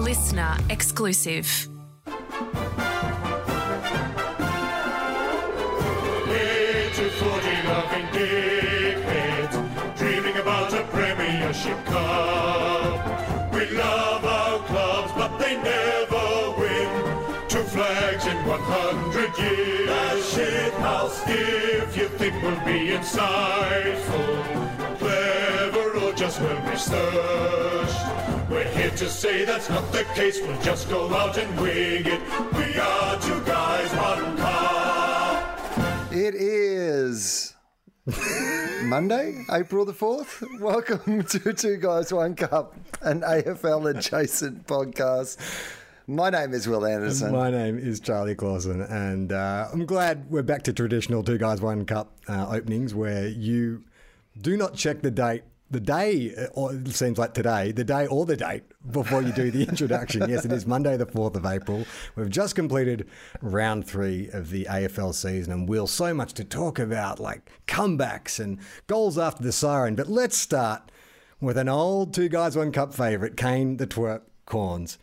listener exclusive. Little footy loving dickheads, dreaming about a Premiership Cup. We love our clubs, but they never win. Two flags in 100 years. A shit house. If you think we'll be insightful, clever, or just well researched. We're here to say that's not the case. We'll just go out and wing it. We are two guys, one cup. It is Monday, April the 4th. Welcome to Two Guys, One Cup, an AFL adjacent podcast. My name is Will Anderson. My name is Charlie Clausen, and uh, I'm glad we're back to traditional two guys one cup uh, openings where you do not check the date. The day, uh, or it seems like today, the day or the date before you do the introduction. yes, it is Monday, the 4th of April. We've just completed round three of the AFL season, and we'll so much to talk about, like comebacks and goals after the siren. But let's start with an old two guys, one cup favourite, Kane the Twerp Cornes.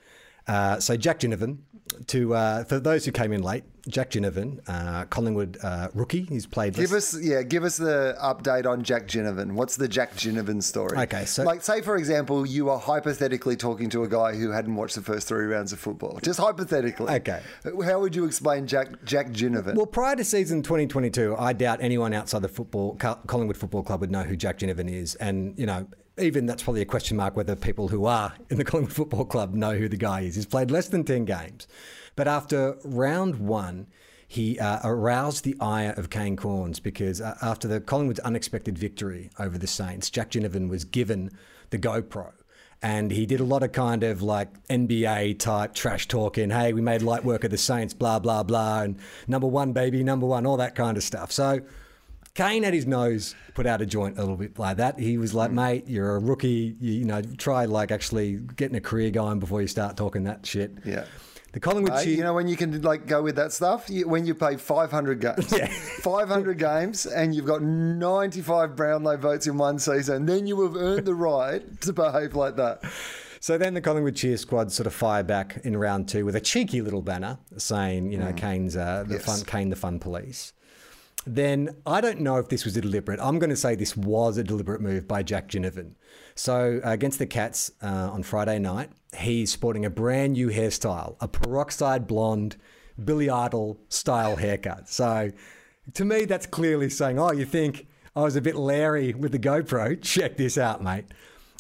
Uh, so Jack Ginnivan, to uh, for those who came in late, Jack Ginnivan, uh, Collingwood uh, rookie. He's played. Give less- us, yeah, give us the update on Jack Ginnivan. What's the Jack Ginnivan story? Okay, so- like, say for example, you are hypothetically talking to a guy who hadn't watched the first three rounds of football. Just hypothetically. Okay. How would you explain Jack Jack Ginnivan? Well, prior to season 2022, I doubt anyone outside the football Collingwood Football Club would know who Jack Ginnivan is, and you know. Even that's probably a question mark whether people who are in the Collingwood Football Club know who the guy is. He's played less than 10 games. But after round one, he uh, aroused the ire of Kane Cornes because uh, after the Collingwood's unexpected victory over the Saints, Jack Ginnivan was given the GoPro. And he did a lot of kind of like NBA type trash talking. Hey, we made light work of the Saints, blah, blah, blah. And number one, baby, number one, all that kind of stuff. So Kane had his nose put out a joint a little bit like that. He was like, mate, you're a rookie. You, you know, try like actually getting a career going before you start talking that shit. Yeah. The Collingwood cheer- you know when you can like go with that stuff you, when you play 500 games 500 games and you've got 95 Brownlow votes in one season then you have earned the right to behave like that So then the Collingwood cheer squad sort of fire back in round two with a cheeky little banner saying, you know, Kane's uh, the Yes. fun, Kane the fun police. Then I don't know if this was a deliberate. I'm going to say this was a deliberate move by Jack Ginnivan. So uh, against the Cats uh, on Friday night, he's sporting a brand new hairstyle, a peroxide blonde, Billy Idol style haircut. So to me, that's clearly saying, oh, you think I was a bit leery with the GoPro? Check this out, mate.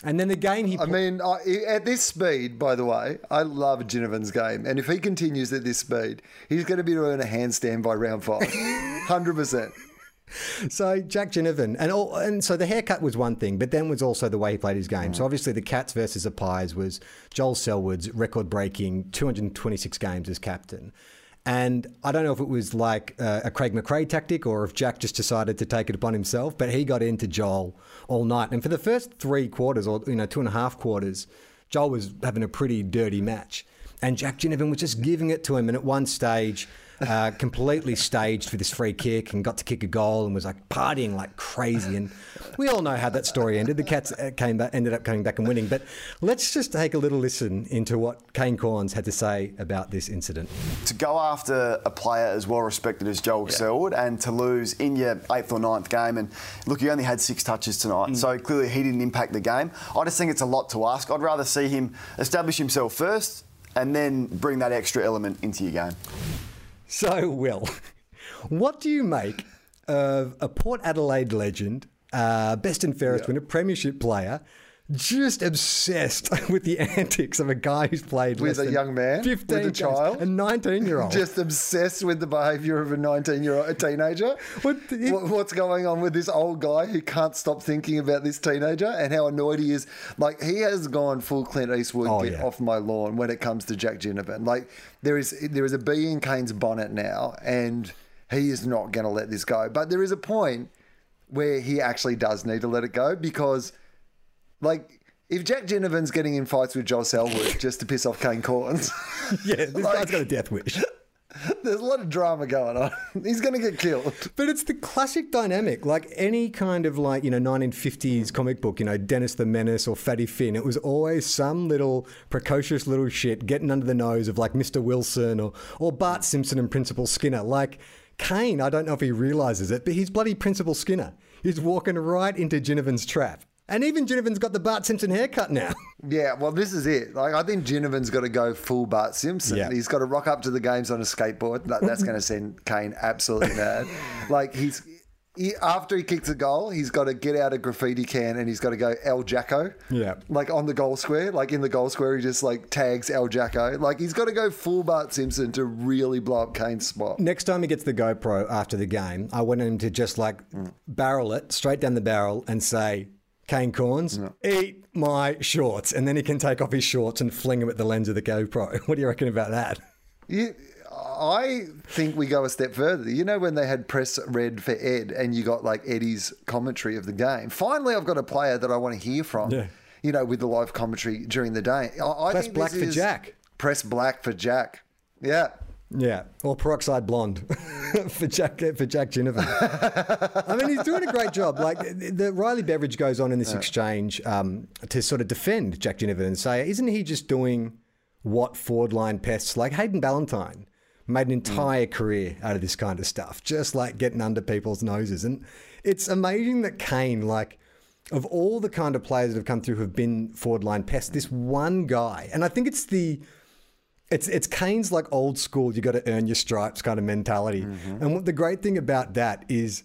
And then the game he I mean I, at this speed by the way I love Ginnivan's game and if he continues at this speed he's going to be doing a handstand by round five 100% So Jack Ginnivan, and all, and so the haircut was one thing, but then was also the way he played his game. So obviously the Cats versus the Pies was Joel Selwood's record-breaking 226 games as captain. And I don't know if it was like uh, a Craig McRae tactic or if Jack just decided to take it upon himself, but he got into Joel all night. And for the first three quarters, or you know, two and a half quarters, Joel was having a pretty dirty match. And Jack Ginnivan was just giving it to him. And at one stage, uh, completely staged for this free kick and got to kick a goal and was like partying like crazy. And we all know how that story ended. The Cats uh, came back, ended up coming back and winning. But let's just take a little listen into what Kane Corns had to say about this incident. to go after a player as well respected as Joel Selwood and to lose in your eighth or ninth game. And look, he only had six touches tonight, so clearly he didn't impact the game. I just think it's a lot to ask. I'd rather see him establish himself first and then bring that extra element into your game. So, Will, what do you make of a Port Adelaide legend, uh, best and fairest winner, premiership player, just obsessed with the antics of a guy who's played With a young man? 15 With a child? a 19 year old. just obsessed with the behaviour of a 19 year old a teenager. What What- what's going on with this old guy who can't stop thinking about this teenager and how annoyed he is? Like he has gone full Clint Eastwood, Oh, get yeah. off my lawn when it comes to Jack Ginnivan. Like there is there is a bee in Kane's bonnet now, and he is not going to let this go. But there is a point where he actually does need to let it go because, like. If Jack Ginnivan's getting in fights with Joel Selwood just to piss off Kane Cornes, yeah, this like- guy's got a death wish. There's a lot of drama going on. He's going to get killed. But it's the classic dynamic, like any kind of like, you know, 1950s comic book, you know, Dennis the Menace or Fatty Finn. It was always some little precocious little shit getting under the nose of like Mr. Wilson or, or Bart Simpson and Principal Skinner. Like Kane, I don't know if he realizes it, but he's bloody Principal Skinner. He's walking right into Ginnivan's trap. And even Ginnivan's got the Bart Simpson haircut now. Yeah, well, this is it. Like, I think Ginnivan's got to go full Bart Simpson. Yeah. He's got to rock up to the games on a skateboard. That, that's going to send Kane absolutely mad. Like, he's he, after he kicks a goal, he's got to get out a graffiti can and he's got to go El Jacko. Yeah. Like on the goal square, like in the goal square, he just like tags El Jacko. Like he's got to go full Bart Simpson to really blow up Kane's spot. Next time he gets the GoPro after the game, I want him to just like barrel it straight down the barrel and say, Kane Cornes, eat my shorts. And then he can take off his shorts and fling them at the lens of the GoPro. What do you reckon about that? You, I think we go a step further. You know when they had press red for Ed, and you got like Eddie's commentary of the game. Finally, I've got a player that I want to hear from. Yeah. You know, with the live commentary during the day. I, I Press black for Jack. Press black for Jack. Yeah. Yeah, or peroxide blonde for Jack for Jack Ginnivan. I mean, he's doing a great job. Like the, Riley Beveridge goes on in this exchange um, to sort of defend Jack Ginnivan and say, isn't he just doing what forward line pests like Hayden Ballantyne made an entire career out of this kind of stuff, just like getting under people's noses. And it's amazing that Kane, like. Of all the kind of players that have come through who have been forward line pests, this one guy, and I think it's the it's it's Kane's like old school. You got to earn your stripes kind of mentality. Mm-hmm. And what the great thing about that is.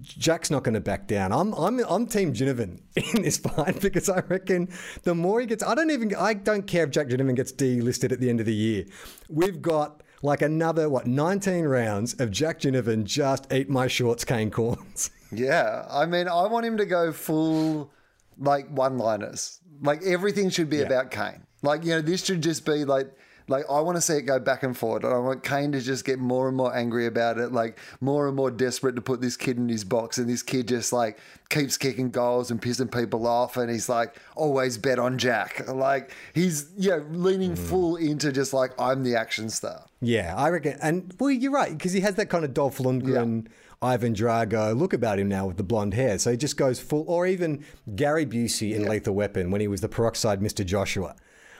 Jack's not going to back down. I'm I'm I'm Team Ginnivan in this fight because I reckon the more he gets, I don't even I don't care if Jack Ginnivan gets delisted at the end of the year. We've got like another what 19 rounds of Jack Ginnivan just eat my shorts, Kane Cornes. Yeah. I mean, I want him to go full like one liners. Like everything should be about Kane. Like, you know, this should just be like like I want to see it go back and forward. And I want Kane to just get more and more angry about it, like more and more desperate to put this kid in his box. And this kid just like keeps kicking goals and pissing people off. And he's like, always bet on Jack. Like he's yeah, leaning mm. full into just like I'm the action star. Yeah, I reckon. And well, you're right because he has that kind of Dolph Lundgren, Ivan Drago look about him now with the blonde hair. So he just goes full, or even Gary Busey in Lethal Weapon when he was the peroxide Mr. Joshua.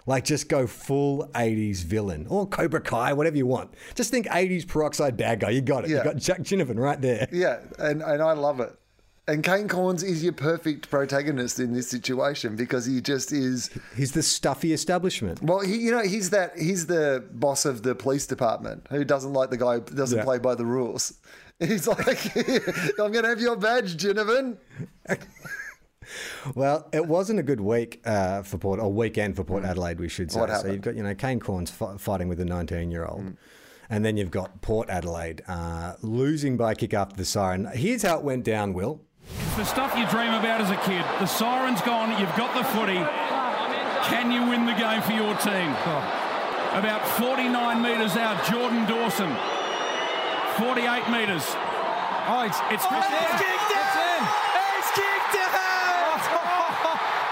Like just go full 80s villain or Cobra Kai, whatever you want. Just think 80s peroxide bad guy. You got it. You Yeah. got Jack Ginnivan right there. Yeah, and, and I love it. And Kane Cornes is your perfect protagonist in this situation because he just is. He's the stuffy establishment. Well, he, you know, he's that he's the boss of the police department who doesn't like the guy who doesn't Yeah. play by the rules. He's like, I'm going to have your badge, Ginnivan. Well, it wasn't a good week uh, for Port, or weekend for Port Adelaide, we should say. What so you've got, you know, Kane Cornes fi- fighting with a 19 year old. And then you've got Port Adelaide uh, losing by a kick after the siren. Here's how it went down, Will. It's the stuff you dream about as a kid. The siren's gone, you've got the footy. Can you win the game for your team? About 49 metres out, Jordan Dawson. 48 metres. Oh, it's, It's oh, it's kicked out! It's kicked out!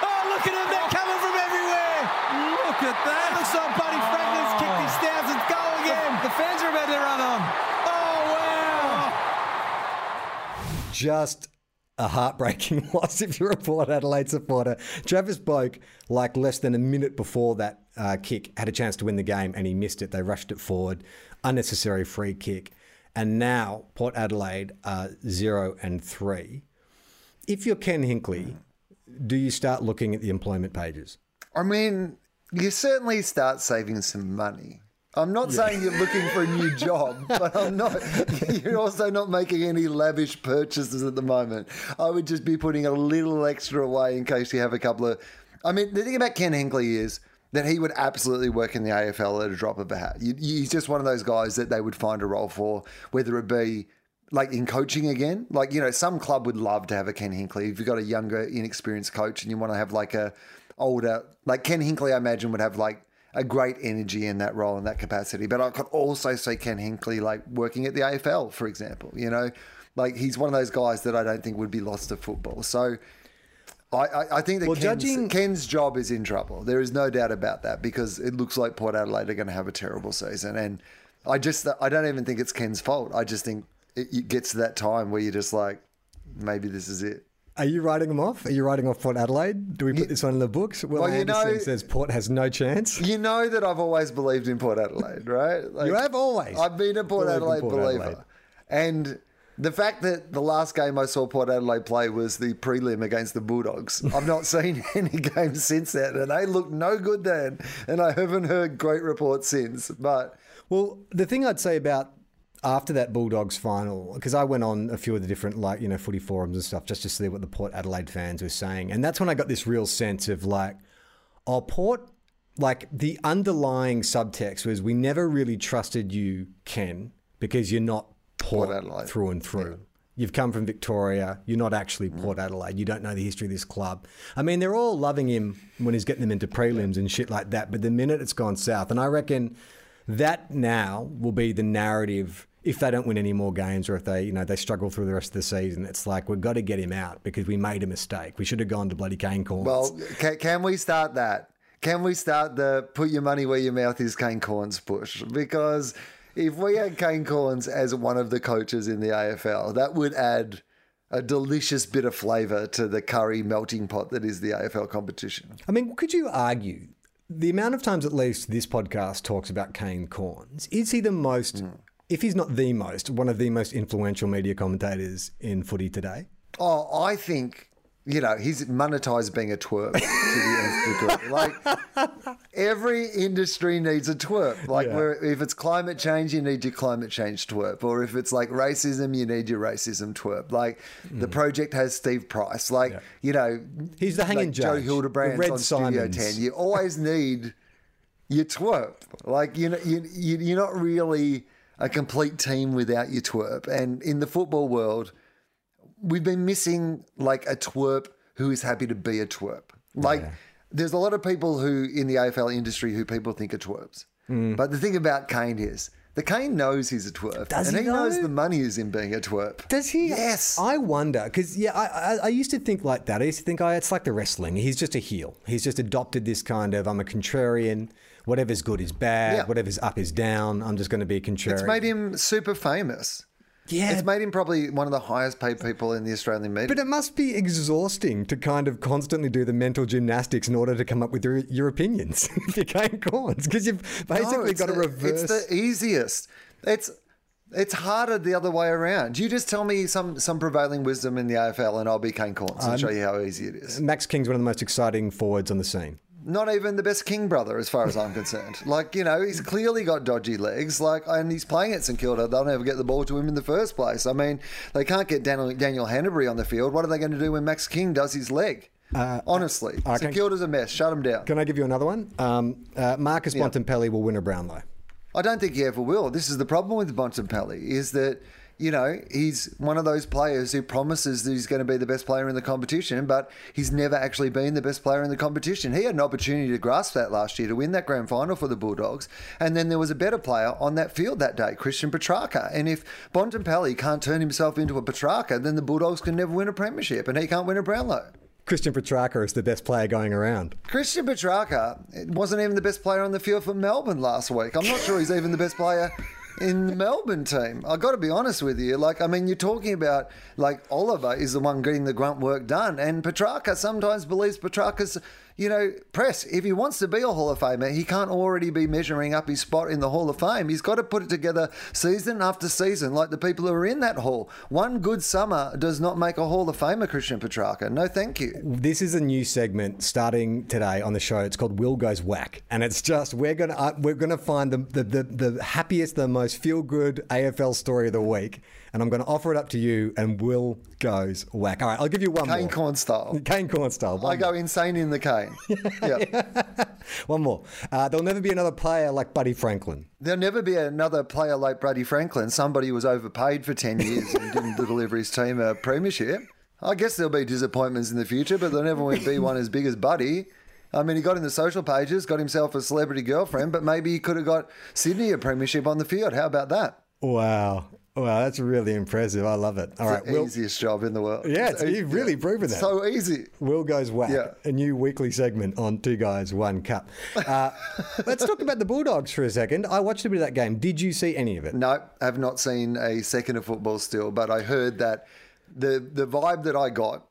Oh, look at them, they're coming from everywhere! Look at that! looks like Buddy Franklin's kicked his thousandth goal again! The, fans are about to run on. Oh, wow! Just a heartbreaking loss if you're a Port Adelaide supporter. Travis Boak, like less than a minute before that uh, kick, had a chance to win the game and he missed it. They rushed it forward. Unnecessary free kick. And now Port Adelaide are zero and three. If you're Ken Hinkley, do you start looking at the employment pages? I mean, you certainly start saving some money. I'm not saying you're looking for a new job, but I'm not. You're also not making any lavish purchases at the moment. I would just be putting a little extra away in case you have a couple of. I mean, the thing about Ken Hinkley is that he would absolutely work in the AFL at a drop of a hat. You- He's just one of those guys that they would find a role for, whether it be like in coaching again. Like, you know, some club would love to have a Ken Hinkley. If you've got a younger, inexperienced coach and you want to have like a older, like Ken Hinkley, I imagine would have like a great energy in that role in that capacity. But I could also see Ken Hinkley like working at the AFL, for example. You know, like he's one of those guys that I don't think would be lost to football. So I, I, I think that Well, Ken's, judging- Ken's job is in trouble. There is no doubt about that because it looks like Port Adelaide are going to have a terrible season. And I just I don't even think it's Ken's fault. I just think it, it gets to that time where you're just like, maybe this is it. Are you writing them off? Are you writing off Port Adelaide? Do we put this one in the books? Will Well, you Anderson know- says Port has no chance. You know that I've always believed in Port Adelaide, right? Like, You have always I've been a Port Adelaide Port believer. Adelaide. And the fact that the last game I saw Port Adelaide play was the prelim against the Bulldogs. I've not seen any games since then, and they looked no good then. And I haven't heard great reports since. But Well, the thing I'd say about after that Bulldogs final, because I went on a few of the different like you know footy forums and stuff just to see what the Port Adelaide fans were saying, and that's when I got this real sense of like, oh Port, like the underlying subtext was we never really trusted you, Ken, because you're not Port, Port Adelaide. through and through. You've come from Victoria. You're not actually mm. Port Adelaide. You don't know the history of this club. I mean, they're all loving him when he's getting them into prelims and shit like that. But the minute it's gone south, and I reckon that now will be the narrative if they don't win any more games or if they, you know, they struggle through the rest of the season. It's like we've got to get him out because we made a mistake. We should have gone to bloody Kane Cornes. well, can, can we start that? Can we start the put your money where your mouth is Kane Cornes push? Because if we had Kane Cornes as one of the coaches in the AFL, that would add a delicious bit of flavour to the curry melting pot that is the AFL competition. I mean, could you argue the amount of times at least this podcast talks about Kane Cornes? Is he the most, hmm. If he's not the most, one of the most influential media commentators in footy today? Oh, I think you know he's monetized being a twerp to the nth degree. Like every industry needs a twerp. Like Yeah. where if it's climate change, you need your climate change twerp, or if it's like racism, you need your racism twerp. Like the project has Steve Price. Like you know, Mm. He's the hanging like Joe Hildebrand on Studio Ten. You always need your twerp. Like you know, you, you you're not really a complete team without your twerp. And in the football world, we've been missing like a twerp who is happy to be a twerp. Like there's a lot of people who in the AFL industry who people think are twerps. Mm. But the thing about Kane is the Kane knows he's a twerp. Does and he he, knows the money is in being a twerp. Does he? Yes. I wonder because yeah, I, I I used to think like that. I used to think, oh, it's like the wrestling. He's just a heel. He's just adopted this kind of I'm a contrarian. Whatever's good is bad. Yeah. Whatever's up is down. I'm just going to be a contrarian. It's made him super famous. yeah, It's made him probably one of the highest paid people in the Australian media. But it must be exhausting to kind of constantly do the mental gymnastics in order to come up with your, your opinions if you can't because you've basically No, got to reverse. It's the easiest. It's it's harder the other way around. You just tell me some some prevailing wisdom in the AFL, and I'll be Kane Cornes and um, show you how easy it is. Max King's one of the most exciting forwards on the scene. Not even the best King brother, as far as I'm concerned. Like you know, he's clearly got dodgy legs. Like, and he's playing at St Kilda. They'll never get the ball to him in the first place. I mean, they can't get Daniel, Daniel Hannebery on the field. What are they going to do when Max King does his leg? Honestly, okay. St Kilda's a mess. Shut him down. Can I give you another one? Um, uh, Marcus Bontempelli will win a Brownlow. I don't think he ever will. This is the problem with Bontempelli is that you know he's one of those players who promises that he's going to be the best player in the competition, but he's never actually been the best player in the competition. He had an opportunity to grasp that last year to win that grand final for the Bulldogs, and then there was a better player on that field that day, Christian Petracca. And if Bontempelli can't turn himself into a Petracca, then the Bulldogs can never win a premiership, and he can't win a Brownlow. Christian Petracca is the best player going around. Christian Petracca wasn't even the best player on the field for Melbourne last week. I'm not sure he's even the best player in the Melbourne team. I've got to be honest with you. Like, I mean, you're talking about, like, Oliver is the one getting the grunt work done, and Petracca sometimes believes Petracca's, you know, press. If he wants to be a Hall of Famer, he can't already be measuring up his spot in the Hall of Fame. He's got to put it together season after season, like the people who are in that hall. One good summer does not make a Hall of Famer, Christian Petracca. No, thank you. This is a new segment starting today on the show. It's called Will Goes Whack, and it's just we're gonna uh, we're gonna find the the, the, the happiest, the most feel good AFL story of the week, and I'm gonna offer it up to you. And Will goes whack. All right, I'll give you one Kane more. Corn style. Cane Corn style. One I go insane in the cane. yeah. One more. Uh, there'll never be another player like Buddy Franklin. There'll never be another player like Buddy Franklin. Somebody was overpaid for 10 years and didn't deliver his team a premiership. I guess there'll be disappointments in the future, but there'll never be one as big as Buddy. I mean, he got in the social pages, got himself a celebrity girlfriend, but maybe he could have got Sydney a premiership on the field. How about that? Wow. Wow, that's really impressive. I love it. All right, the Will, easiest job in the world. Yeah, It's you've really proven that. So easy. Will Goes Whack, Yeah. a new weekly segment on Two Guys, One Cup. Uh, let's talk about the Bulldogs for a second. I watched a bit of that game. Did you see any of it? No, I have not seen a second of football still, but I heard that the the vibe that I got,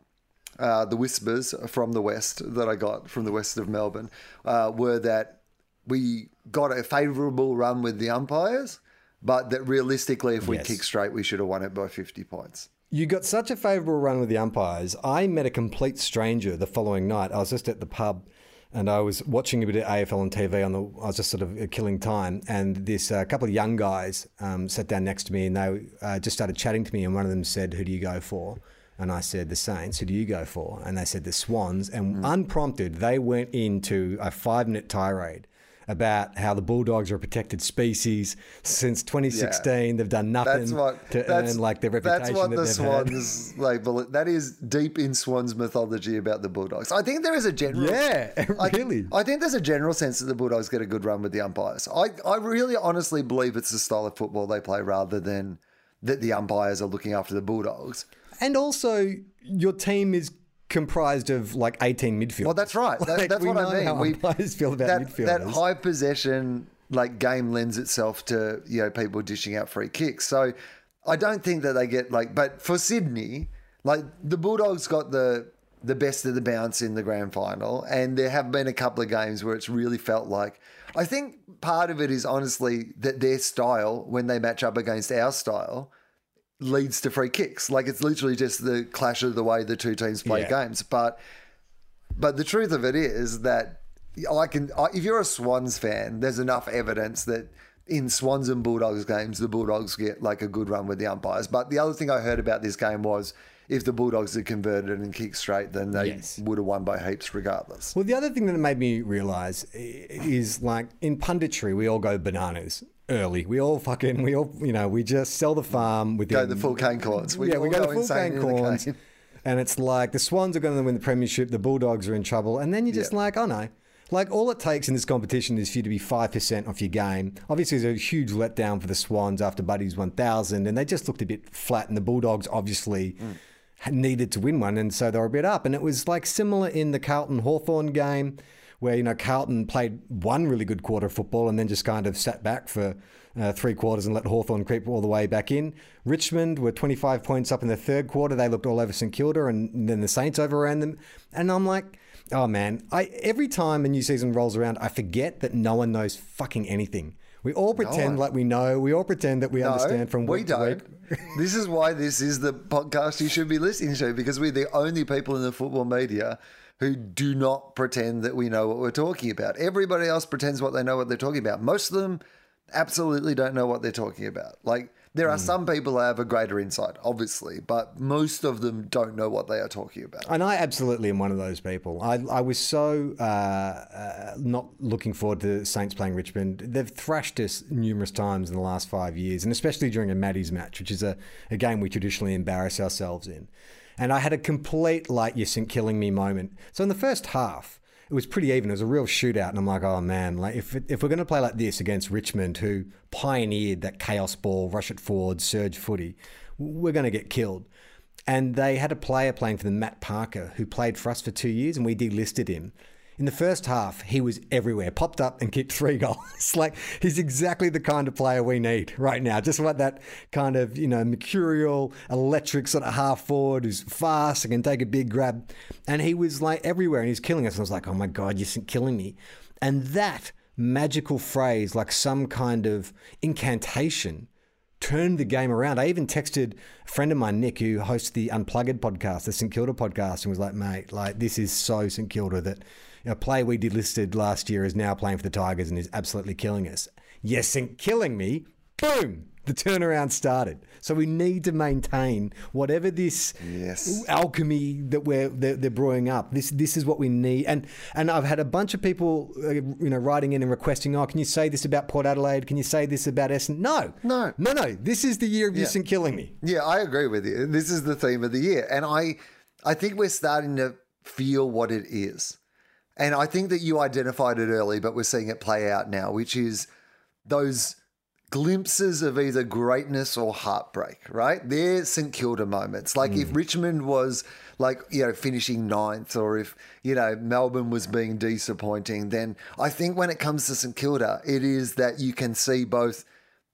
uh, the whispers from the west that I got from the west of Melbourne, uh, were that we got a favourable run with the umpires, but that realistically, if we Yes. kick straight, we should have won it by fifty points. You got such a favourable run with the umpires. I met a complete stranger the following night. I was just at the pub and I was watching a bit of AFL on TV. On the, I was just sort of uh, killing time, and this uh, couple of young guys um, sat down next to me and they uh, just started chatting to me. And one of them said, "Who do you go for?" And I said, "The Saints." Who do you go for? And they said, "The Swans." And unprompted, they went into a five-minute tirade. About how the bulldogs are a protected species since 2016, they've done nothing That's what to that's, earn like their reputation That's what that the had. Swans label it. That is deep in Swans mythology about the Bulldogs. I think there is a general. Yeah, I, really. I think there's a general sense that the Bulldogs get a good run with the umpires. I, I really honestly believe it's the style of football they play rather than that the umpires are looking after the Bulldogs. And also, your team is comprised of like 18 midfielders. Well, that's right. That, Like, that's what I mean. How We- umpires feel about that, midfielders. that high possession like game lends itself to you know people dishing out free kicks. So I don't think that they get like. But for Sydney, like the Bulldogs got the the best of the bounce in the grand final, and there have been a couple of games where it's really felt like. I think part of it is honestly that their style when they match up against our style leads to free kicks. Like it's literally just the clash of the way the two teams play Yeah. games. But but the truth of it is that I can. I, if you're a Swans fan, there's enough evidence that in Swans and Bulldogs games, the Bulldogs get like a good run with the umpires. But the other thing I heard about this game was if the Bulldogs had converted and kicked straight, then they Yes. would have won by heaps regardless. well, the other thing that made me realize is like in punditry, we all go bananas early. We all fucking, we all, you know, we just sell the farm with Go the full Kane Cornes. We yeah, we go, go the full Kane Cornes. cane. And it's like the Swans are going to win the premiership, the Bulldogs are in trouble, and then you're just Yeah. like, oh no. Like all it takes in this competition is for you to be five percent off your game. Obviously, there's a huge letdown for the Swans after Buddy's 1,000, and they just looked a bit flat. And the Bulldogs obviously had needed to win one, and so they were a bit up. And it was like similar in the Carlton Hawthorn game, where you know Carlton played one really good quarter of football and then just kind of sat back for uh, three quarters and let Hawthorn creep all the way back in. Richmond were 25 points up in the third quarter. They looked all over St Kilda, and then the Saints overran them. And I'm like, oh man, I every time a new season rolls around, I forget that no one knows fucking anything. We all pretend like we know. We all pretend that we understand from we week to don't. week. this is why this is the podcast you should be listening to because we're the only people in the football media who do not pretend that we know what we're talking about. Everybody else pretends what they know what they're talking about. Most of them absolutely don't know what they're talking about. Like there are some people that have a greater insight, obviously, but most of them don't know what they are talking about. And I absolutely am one of those people. I, I was so uh, uh, not looking forward to Saints playing Richmond. They've thrashed us numerous times in the last five years, and especially during a Maddie's match, which is a, a game we traditionally embarrass ourselves in. And I had a complete, like, you sink killing me moment. So in the first half, it was pretty even. It was a real shootout, and I'm like, oh man, like if if we're going to play like this against Richmond, who pioneered that chaos ball, rush it forward, surge footy, we're going to get killed. And they had a player playing for them, Matt Parker, who played for us for two years, and we delisted him. In the first half, he was everywhere, popped up and kicked three goals. like he's exactly the kind of player we need right now. Just like that kind of, you know, mercurial, electric sort of half forward who's fast and can take a big grab. And he was like everywhere and he's killing us. And I was like, oh my God, you're killing me. And that magical phrase, like some kind of incantation, turned the game around. I even texted a friend of mine, Nick, who hosts the Unplugged podcast, the St Kilda podcast, and was like, mate, like this is so St Kilda that a player we delisted last year is now playing for the Tigers and is absolutely killing us. Yes, and killing me. Boom. The turnaround started. So we need to maintain whatever this Yes. alchemy that we're they're, they're brewing up. This this is what we need. And and I've had a bunch of people, uh, you know, writing in and requesting, oh, can you say this about Port Adelaide? Can you say this about Essendon? No, No. no, no. This is the year of you Yeah. and killing me. Yeah, I agree with you. This is the theme of the year. And I I think we're starting to feel what it is. And I think that you identified it early, but we're seeing it play out now, which is those glimpses of either greatness or heartbreak, right? They're St Kilda moments. Like if hmm. Richmond was like, you know, finishing ninth or if, you know, Melbourne was being disappointing, then I think when it comes to St Kilda, it is that you can see both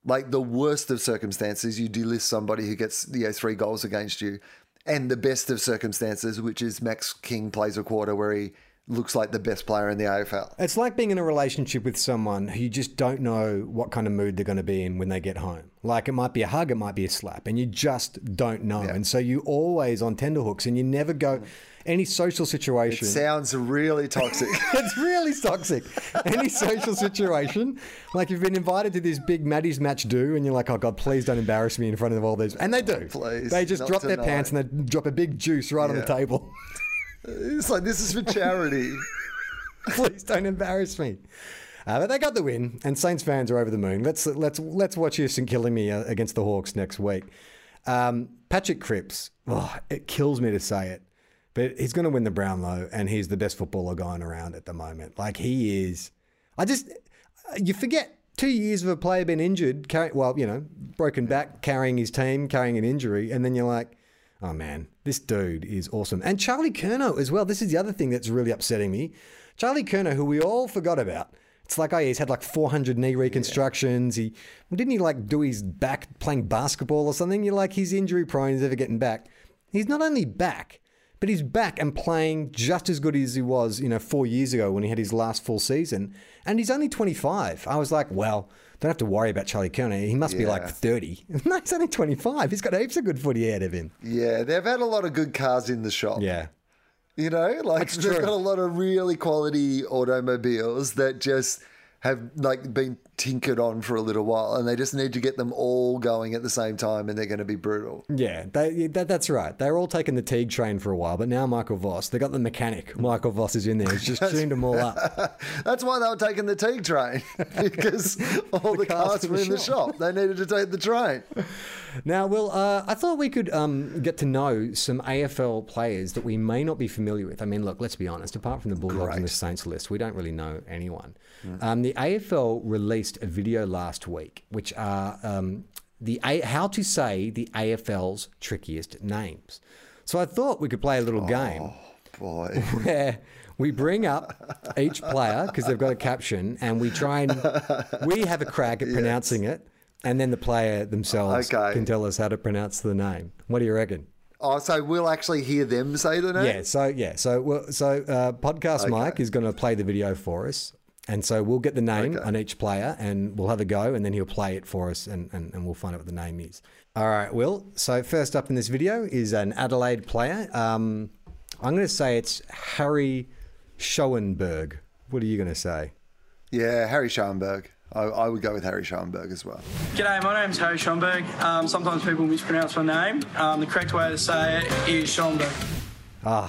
like the worst of circumstances, you delist somebody who gets, you know, three goals against you, and the best of circumstances, which is Max King plays a quarter where he looks like the best player in the AFL. It's like being in a relationship with someone who you just don't know what kind of mood they're going to be in when they get home. Like it might be a hug, it might be a slap, and you just don't know. And so you always on tenterhooks, and you never go any social It situation. sounds really toxic. it's really toxic. Any social situation, like you've been invited to this big Maddie's match do, and you're like, oh God, please don't embarrass me in front of all these. And they do. Please, they just drop their pants and they drop a big juice right on the table. It's like this is for charity. Please don't embarrass me. Uh, but they got the win, and Saints fans are over the moon. Let's let's let's watch Houston killing me uh, against the Hawks next week. Um, Patrick Cripps, oh, it kills me to say it, but he's going to win the Brownlow, and he's the best footballer going around at the moment. Like he is. I just you forget two years of a player being injured, carry, well, you know, broken back, carrying his team, carrying an injury, and then you're like, oh man, this dude is awesome. And Charlie Curnow as well. This is the other thing that's really upsetting me. Charlie Curnow, who we all forgot about. It's like, oh, yeah, he's had like 400 knee reconstructions. He didn't he like do his back playing basketball or something? You're like, he's injury prone. He's ever getting back. He's not only back, but he's back and playing just as good as he was, you know, four years ago when he had his last full season. And he's only 25. I was like, well, don't have to worry about Charlie Curnow. He must be like 30. no, he's only 25. He's got heaps of good footy ahead of him. Yeah, they've had a lot of good cars in the shop. Yeah. You know, like That's they've true. got a lot of really quality automobiles that just have like been tinkered on for a little while, and they just need to get them all going at the same time, and they're going to be brutal. Yeah, they, that, that's right. They were all taking the Teague train for a while, but now Michael Voss, they got the mechanic. Michael Voss is in there. He's just tuned them all up. That's why they were taking the Teague train because all the, cars cars were the in the shop. They needed to take the train. Now, Will, uh, I thought we could um, get to know some AFL players that we may not be familiar with. I mean, look, let's be honest. Apart from the Bulldogs and the Saints list, we don't really know anyone. Um, the AFL released a video last week, which are um, the a- how to say the AFL's trickiest names. So I thought we could play a little game Boy, where we bring up each player because they've got a caption, and we try and we have a crack at pronouncing it, and then the player themselves Okay. can tell us how to pronounce the name. What do you reckon? oh, so we'll actually hear them say the name. Yeah. So yeah. So well, so uh, podcast Mike is going to play the video for us. And so we'll get the name Okay. on each player and we'll have a go and then he'll play it for us and, and, and we'll find out what the name is. All right, Will. So first up in this video is an Adelaide player. Um, I'm going to say it's Harry Schoenberg. What are you going to say? Yeah, Harry Schoenberg. I, I would go with Harry Schoenberg as well. G'day, my name's Harry Schomburg. Um, sometimes people mispronounce my name. Um, the correct way to say it is Schomburg. Ah,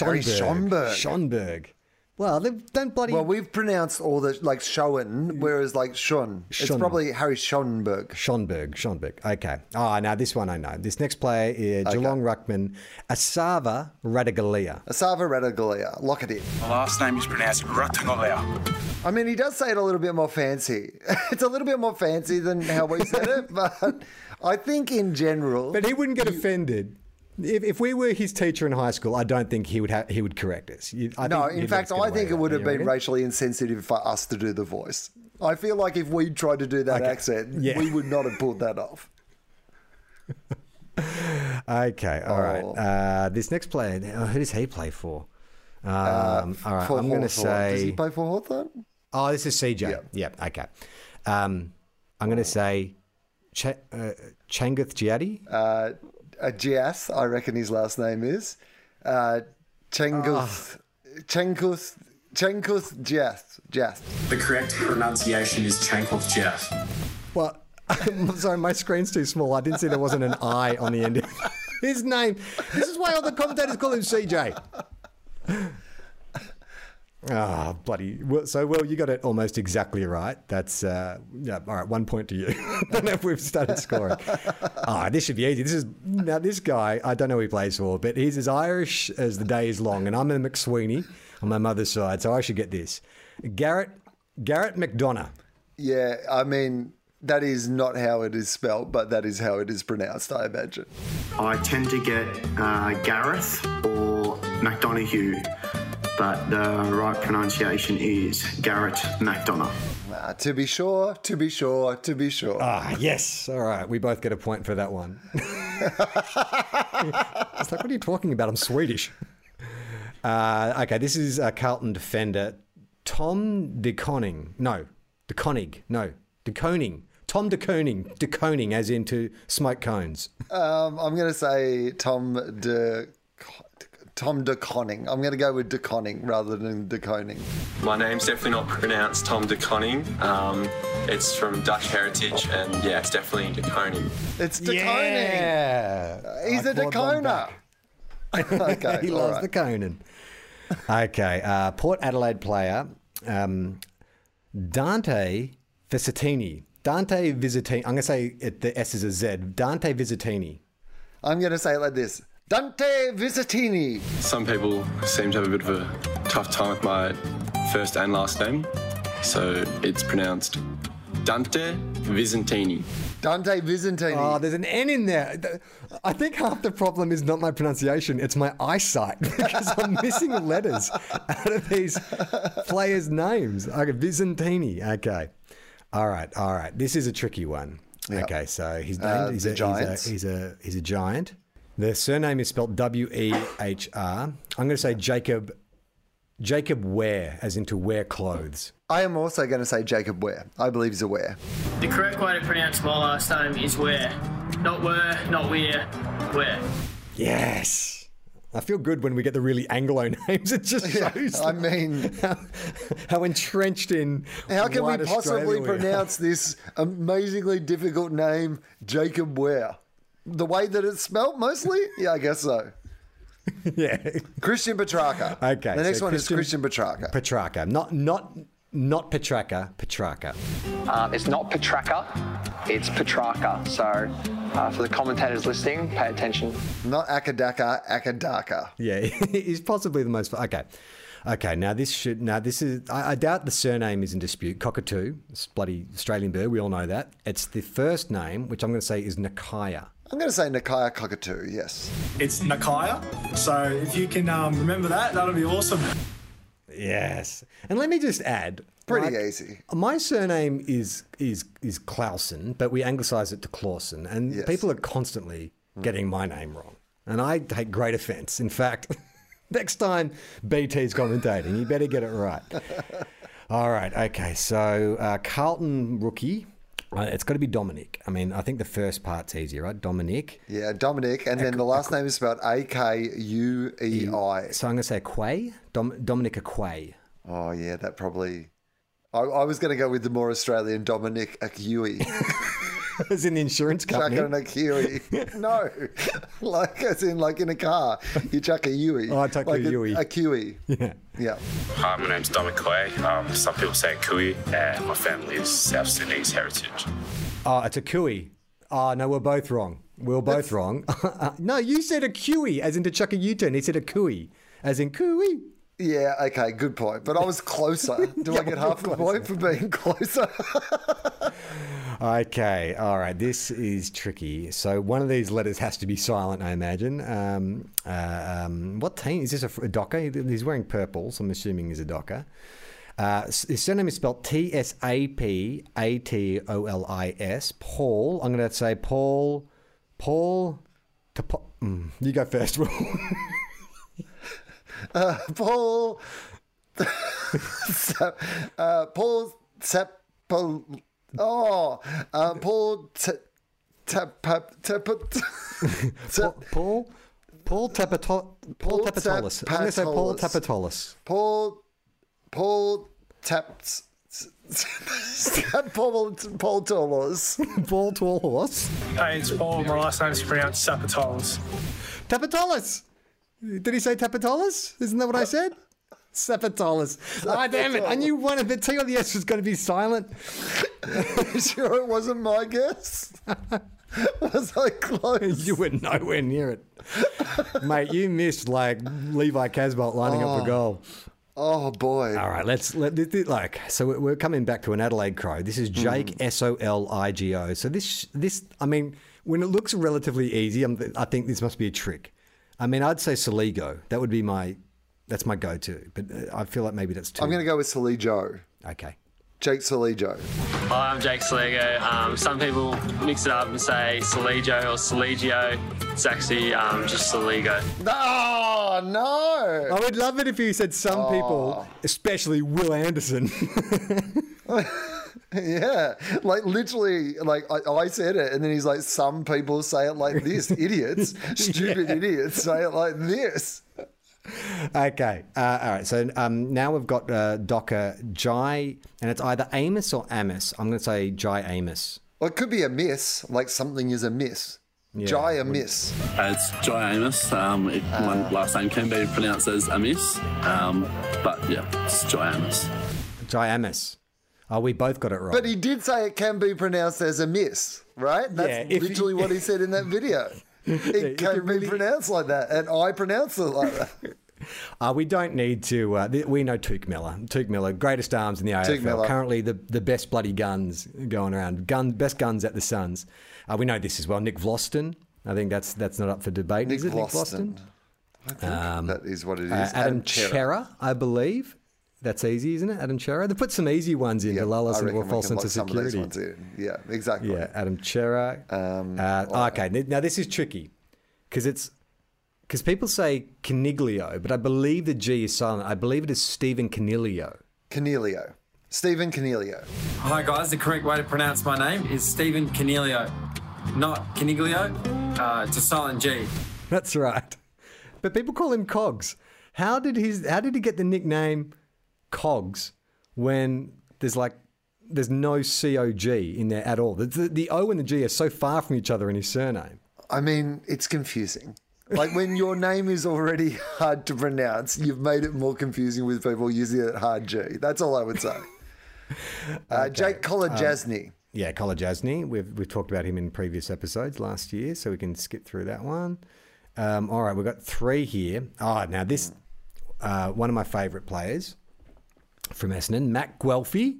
Harry Schoenberg. Schomburg. Schoenberg. Well, they don't bloody. Well, we've pronounced all the like Schoen, whereas like Schon. It's Schon. probably Harry Schoenberg. Schonberg, Schonberg. Okay. Oh, now this one I know. This next player is Geelong Ruckman, Asava Radagalia. Asava Radagalia. Lock it in. My last name is pronounced Ratangalea. I mean, he does say it a little bit more fancy. it's a little bit more fancy than how we said it, but I think in general. But he wouldn't get offended. If, if we were his teacher in high school, I don't think he would ha- he would correct us. You- I no, in fact, I think it would have been racially insensitive for us to do the voice. I feel like if we tried to do that Okay. accent, Yeah. we would not have pulled that off. Okay, all right. Oh. Uh, this next player, oh, who does he play for? Um, all right, For I'm going to Hawthorn. Does he say. play for Hawthorn? Oh, this is CJ. Yeah. Okay. Um, I'm going to say Ch- uh, Giadi. Uh, uh, I reckon his last name is. Uh, Chenguth. Ah. Chenguth. Chenguth Giath. Giath. The correct pronunciation is Chanklef Jeff. Well, I'm sorry, my screen's too small. I didn't see there wasn't an I on the end of his name. This is why all the commentators call him CJ. Ah, bloody. Well, so, well, you got it almost exactly right. That's, uh, yeah, all right, one point to you. I don't know if we've started scoring. Ah, this should be easy. This is, now, this guy, I don't know who he plays for, but he's as Irish as the day is long, and I'm a McSweeney on my mother's side, so I should get this. Garrett, Garrett McDonough. Yeah, I mean, that is not how it is spelt, but that is how it is pronounced, I imagine. I tend to get uh, Gareth or McDonough, but the right pronunciation is Garrett McDonough. Uh, to be sure, to be sure, to be sure. Ah, yes. All right. We both get a point for that one. it's like, what are you talking about? I'm Swedish. Uh, okay, this is a Carlton defender. Tom de Conning. No, de Konig. No, de Koning. Tom de Koning. De Koning, as into smoke cones. Um, I'm going to say Tom de. Tom de Conning. I'm going to go with de Conning rather than de Koning. My name's definitely not pronounced Tom de Koning. Um, it's from Dutch heritage, and yeah, it's definitely de Koning. It's de Yeah. He's I a de clawed one Kona. okay, he loves right. the Conan. okay, uh, Port Adelaide player um, Dante Visitini. Dante Visitini. I'm going to say it, the S is a Z. Dante Visitini. I'm going to say it like this Dante Visitini. Some people seem to have a bit of a tough time with my first and last name, so it's pronounced Dante Visentini. Dante Visitini. Oh, there's an N in there. I think half the problem is not my pronunciation, it's my eyesight because I'm missing letters out of these players' names. Okay, Visentini. Okay. All right, all right. This is a tricky one. Yeah. Okay, so his name Uh, he's, the a, Giants. he's a he's a he's a giant. The surname is spelled W E H R. I'm going to say Jacob Jacob Ware, as into wear clothes. I am also going to say Jacob Ware. I believe he's a Ware. The correct way to pronounce my last name is Ware. Not were, not where, where. Yes. I feel good when we get the really Anglo names. It just shows I mean, how, how entrenched in. how can we possibly Australia we pronounce this amazingly difficult name, Jacob Ware? The way that it's spelt, mostly? Yeah, I guess so. yeah. Christian Petracca. Okay. The next so one is Christian Petracca. Petrarca. Not not not Petrarca. Petrarca. Um, it's not Petrarca, it's Petrarca. So uh, for the commentators listening, pay attention. Not Akadaka, Akadaka. Yeah, he's possibly the most. Okay. Okay, now this should now this is I, I doubt the surname is in dispute. Cockatoo, it's bloody Australian bird. We all know that. It's the first name, which I'm going to say is Nakia. I'm going to say Nakia Cockatoo, yes. It's Nakia. So if you can um, remember that, that'll be awesome. Yes, and let me just add, Pretty like, easy. My surname is is is Clausen, but we anglicise it to Clausen, and Yes. people are constantly getting my name wrong, and I take great offence. In fact, next time BT's commentating, you better get it right. All right, okay. So uh, Carlton rookie, uh, it's got to be Dominic. I mean, I think the first part's easier, right? Dominic. Yeah, Dominic, and then the last name is spelled A K U E I. So I'm going to say Quay, Dom, Dominic Quay. Oh, yeah, that probably. I, I was going to go with the more Australian Dominic Acui. As in the insurance company. Chucking an Acui. No, like as in like in a car, you chuck a Yui. Oh, I chuck a like Yui. A Kiwi. Yeah. Yeah. Hi, my name's Dominic Quay. Um, some people say Kui, and my family is South Sudanese heritage. Oh, it's a Kui. Oh, no, we're both wrong. We're both wrong. no, you said a Kui, as in to chuck a U-turn. He said a Kui, as in Kui. Yeah, okay, good point. But I was closer. Do I get half a point for being closer? Okay, all right. This is tricky. So one of these letters has to be silent, I imagine. Um, uh, um, what team is this? A, a Docker? He's wearing purple, so I'm assuming he's a Docker. Uh, his surname is spelled T S A P A T O L I S. Paul. I'm going to say Paul. Paul. Tapo- mm, you go first, Will. uh, Paul. Sap- uh, Paul Sapol. Oh, uh, Paul T- Tap Tap Tap Paul. Paul. Paul Tapato- Paul Paul I'm going to say Paul Tapatolis. Tapatolis. Paul Paul Taps. Paul Paul Tolos. Paul Tall Horse. Hey, it's Paul. My last name's pronounced Sapatolis. Tapatolis. Did he say Tapatolis? Isn't that what I said? Sapatolis. Ah, damn it. I knew one of the T or the S was going to be silent. sure it wasn't my guess? was I close? You were nowhere near it. Mate, you missed like Levi Casboult lining up Oh. a goal. Oh boy! All right, let's let like. So we're- coming back to an Adelaide Crow. This is Jake S O L I G O. So this this I mean, when it looks relatively easy, I'm, I think this must be a trick. I mean, I'd say Saligo. That would be my that's my go-to. But uh, I feel like maybe that's too. I'm going to go with Salijo. Okay. Jake Salijo. Hi, I'm Jake Soligo. Um, some people mix it up and say Saligo or Saligio. It's actually um, just Saligo. Oh no! I would love it if you said some people, especially Will Anderson. yeah, like literally, like I, I said it, and then he's like, "Some people say it like this, idiots, stupid idiots say it like this." okay. Uh, all right. So um, now we've got uh, Docker Jye, and it's either Amos or Amos. I'm going to say Jye Amos. Well, it could be a miss, like something is a miss. Jye a miss. Uh, it's Jye Amos. Um, it, my last name can be pronounced as Amos, um, but yeah, it's Jye Amos. Jye Amos. Oh, we both got it wrong. But he did say it can be pronounced as a miss, right? That's Yeah, literally what he said in that video. It can be pronounced like that, and I pronounce it like that. Uh, we don't need to. Uh, th- we know Touk Miller. Touk Miller, greatest arms in the AFL. Miller. Currently, the, the best bloody guns going around. Gun, best guns at the Suns. Uh, we know this as well. Nick Vlastuin. I think that's that's not up for debate. Nick is it Nick Vlastuin. Vlastuin? I think that is what it is. Uh, Adam, Cerra, I believe. That's easy, isn't it? Adam Cerra. They put some easy ones in to lull us I into a reckon false sense of some of security. ones in. Yeah, exactly. Yeah, Adam Cerra. Um, uh, okay, now this is tricky because it's because people say Caniglio, but I believe the G is silent. I believe it is Stephen Coniglio. Coniglio. Stephen Coniglio. Hi guys, the correct way to pronounce my name is Stephen Coniglio, not Caniglio. Uh, it's a silent G. That's right. But people call him Cogs. How did his? How did he get the nickname Cogs when there's like there's no C O G in there at all? The, the, the O and the G are so far from each other in his surname. I mean, it's confusing. Like when your name is already hard to pronounce, you've made it more confusing with people using it hard G. That's all I would say. Uh, Jake Kolodjashnij. Yeah, Collar We've we've talked about him in previous episodes last year, so we can skip through that one. Um, all right, we've got three here. Oh, now this uh, one of my favourite players from Essendon, Matt Guelfi,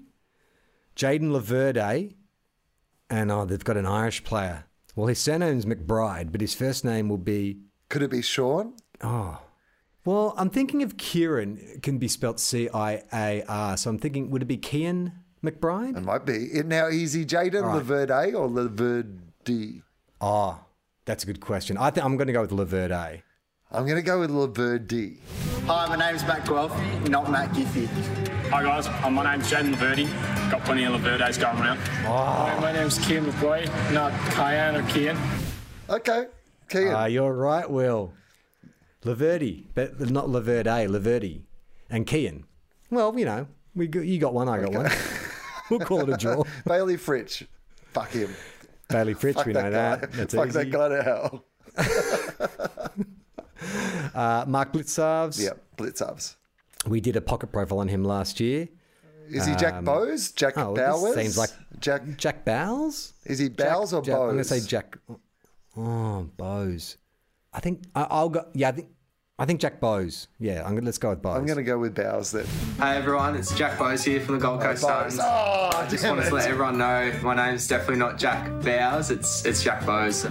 Jayden Laverde, and oh, they've got an Irish player. Well, his surname's McBride, but his first name will be. Could it be Sean? Oh. Well, I'm thinking of Kieran can be spelt C I A R. So I'm thinking, would it be Cian McBride? It might be. It, now, is he Jayden All right. Laverde or Laverde? Oh, that's a good question. I think I'm going to go with Laverde. I'm going to go with Laverde. Hi, my name's Matt Guelfi, not Matt Giffey. Hi guys, uh, my name's Jayden Laverty. Got plenty of Laverdes going around. Oh. My name's Kian McBoy, not Kyan or Kian. Okay, Kian. Ah, you're right, Will. Laverde, but not Laverde, Laverde. And Kian. Well, you know, we got, you got one, I got one. we'll call it a draw. Bailey Fritsch. Fuck him. Bailey Fritsch, Fuck we that know guy. that. That's Fuck easy. that guy to hell. Uh, Mark Blicavs. Yeah, Blicavs. We did a pocket profile on him last year. Is he Jack Um, Bowes? Jack oh, this Bowers? Seems like Jack Jack Bowles. Is he Bowles or Jack- Bowes? I'm going to say Jack. Oh, Bowes. I think I, I'll go. Yeah, I think I think Jack Bowes. Yeah, I'm gonna, let's go with Bowes. I'm going to go with Bowes then. Hey everyone, it's Jack Bowes here from the Gold Coast Bowes. Suns. Oh, I just damn wanted to let everyone know my name's definitely not Jack Bowes, it's it's Jack Bowes.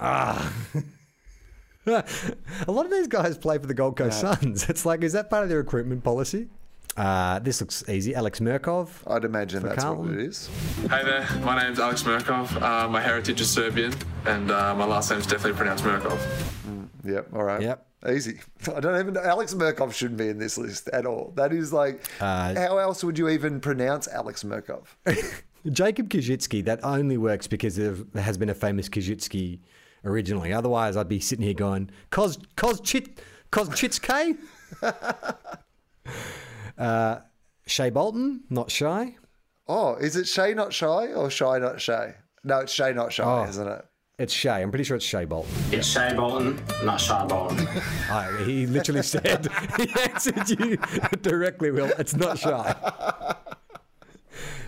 Ah. a lot of these guys play for the Gold Coast Suns. It's like, is that part of their recruitment policy? Uh, this looks easy. Alex Mirkov. I'd imagine that's Carlton. what it is. Hey there, my name's Alex Mirkov. Uh, my heritage is Serbian, and uh, my last name's definitely pronounced Mirkov. Yep, all right. Yep. Easy. I don't even know. Alex Mirkov shouldn't be in this list at all. That is like, Uh, how else would you even pronounce Alex Mirkov? Jacob Koschitzke, that only works because there has been a famous Koschitzke originally. Otherwise, I'd be sitting here going, Koz, Koz, Chit, Koz Chitske? uh, Shai Bolton, not shy. Oh, is it Shay not shy or Shy not Shay? No, it's Shay not shy, Oh. isn't it? It's Shay. I'm pretty sure it's Shai Bolton. It's Shay Bolton, not Shy Bolton. I, he literally said, he answered you directly, Will. It's not shy.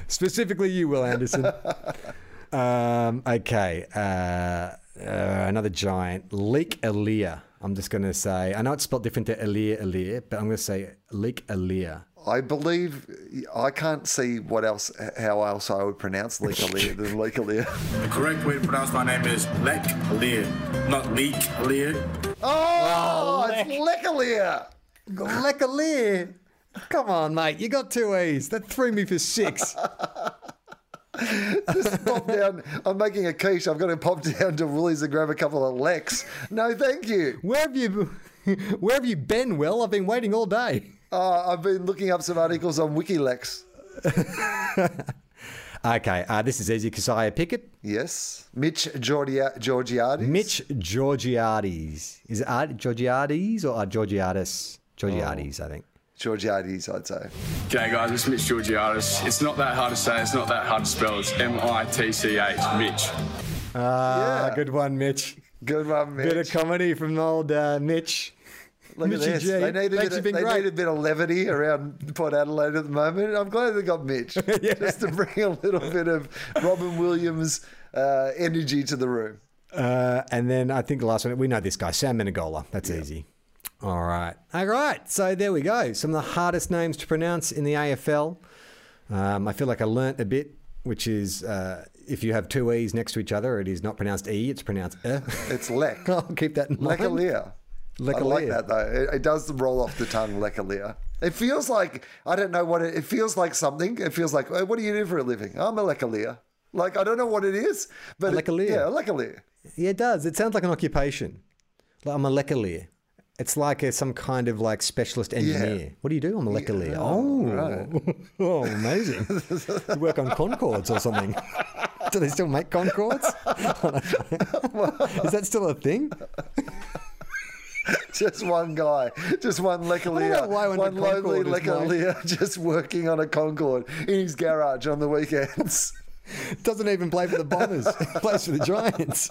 Specifically, you, Will Anderson. Um, okay. Uh, uh, another giant. Leek Aleer. I'm just going to say, I know it's spelled different to Elir Elir, but I'm going to say Leek Aleer. I believe I can't see what else, how else I would pronounce Leekalir than Leekalir. The correct way to pronounce my name is Lek Lear, not Leek Lear. Oh, it's Leekalir. Leekalir. Come on, mate. You got two E's. That threw me for six. Just pop down. I'm making a quiche. I've got to pop down to Woolies and grab a couple of Lex. No, thank you. Where have you, where have you been, Will? I've been waiting all day. Uh, I've been looking up some articles on WikiLex. Okay, uh, this is easy. Kysaiah Pickett. Yes. Mitch Georgia- Georgiades. Mitch Georgiades. Is it Georgiades or Georgiades? Georgiades, I think. Georgiades, I'd say. G'day guys, it's Mitch Georgiades. It's not that hard to say, it's not that hard to spell. It's M I T C H, Mitch. Ah, good one, Mitch. Good one, Mitch. Bit of comedy from the old uh, Mitch. Look Mitchy at this. G. They need, a bit, of, they need a bit of levity around Port Adelaide at the moment. I'm glad they got Mitch. Just to bring a little bit of Robin Williams uh, energy to the room. Uh, and then I think the last one, we know this guy, Sam Menegola. That's easy. All right. All right. So there we go. Some of the hardest names to pronounce in the AFL. Um, I feel like I learnt a bit, which is uh, if you have two E's next to each other, it is not pronounced E, it's pronounced E. It's Lek. I'll keep that in mind. Lekalir. I like that though. It, it does roll off the tongue, Lekalir. It feels like I don't know what it. It feels like something. It feels like, "Hey, what do you do for a living? I'm a Lekalir. Like I don't know what it is, but A it- yeah, a Lekalir. Yeah, it does. It sounds like an occupation. Like I'm a lecalier. It's like a, some kind of like specialist engineer. What do you do? I'm a lecalier. oh, oh, amazing. you work on Concordes or something. do they still make Concordes? Is that still a thing? Just one guy, just one I don't know Lekalir, why when one lonely is just working on a Concorde in his garage on the weekends. Doesn't even play for the Bombers. Plays for the Giants.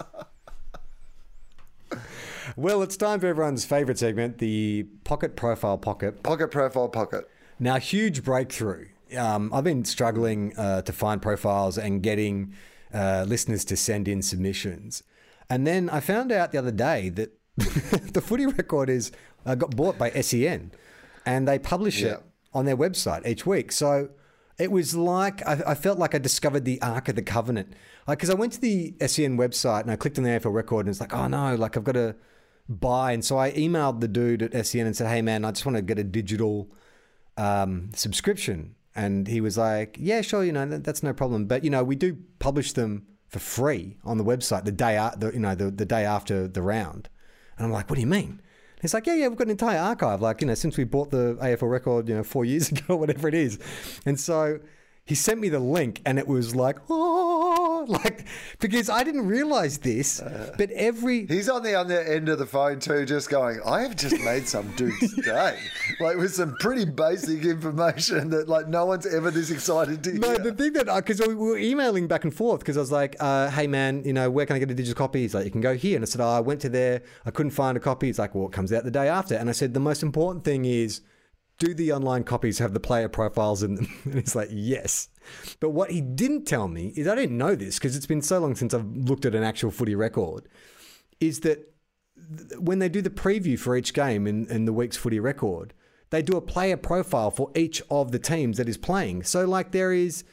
Well, it's time for everyone's favourite segment, the Pocket Profile Pocket. Pocket Profile Pocket. Now, huge breakthrough. Um, I've been struggling uh, to find profiles and getting uh, listeners to send in submissions. And then I found out the other day that the footy record is uh, got bought by SEN and they publish Yeah. it on their website each week. So it was like, I, I felt like I discovered the Ark of the Covenant. Because I went to the SEN website and I clicked on the AFL record and it's like, oh no, like I've got to buy. And so I emailed the dude at SEN and said, hey man, I just want to get a digital um, subscription. And he was like, yeah, sure, you know, that, that's no problem. But, you know, we do publish them for free on the website the day, the, you know, the, the day after the round. And I'm like, what do you mean? He's like, yeah, yeah, we've got an entire archive, like, you know, since we bought the AFL record, you know, four years ago, whatever it is. And so he sent me the link and it was like, oh, like, because I didn't realize this, but every. He's on the other end of the phone too, just going, I have just made some dude's day. Like with some pretty basic information that like no one's ever this excited to No, hear. the thing that because we were emailing back and forth because I was like, uh, "Hey man, you know, where can I get a digital copy?" He's like, "You can go here." And I said, oh, "I went to there, I couldn't find a copy." He's like, "Well, it comes out the day after." And I said, "The most important thing is." Do the online copies have the player profiles in them? And he's like, yes. But what he didn't tell me is I didn't know this because it's been so long since I've looked at an actual footy record. Is that when they do the preview for each game in, in the week's footy record, they do a player profile for each of the teams that is playing. So, like, there is,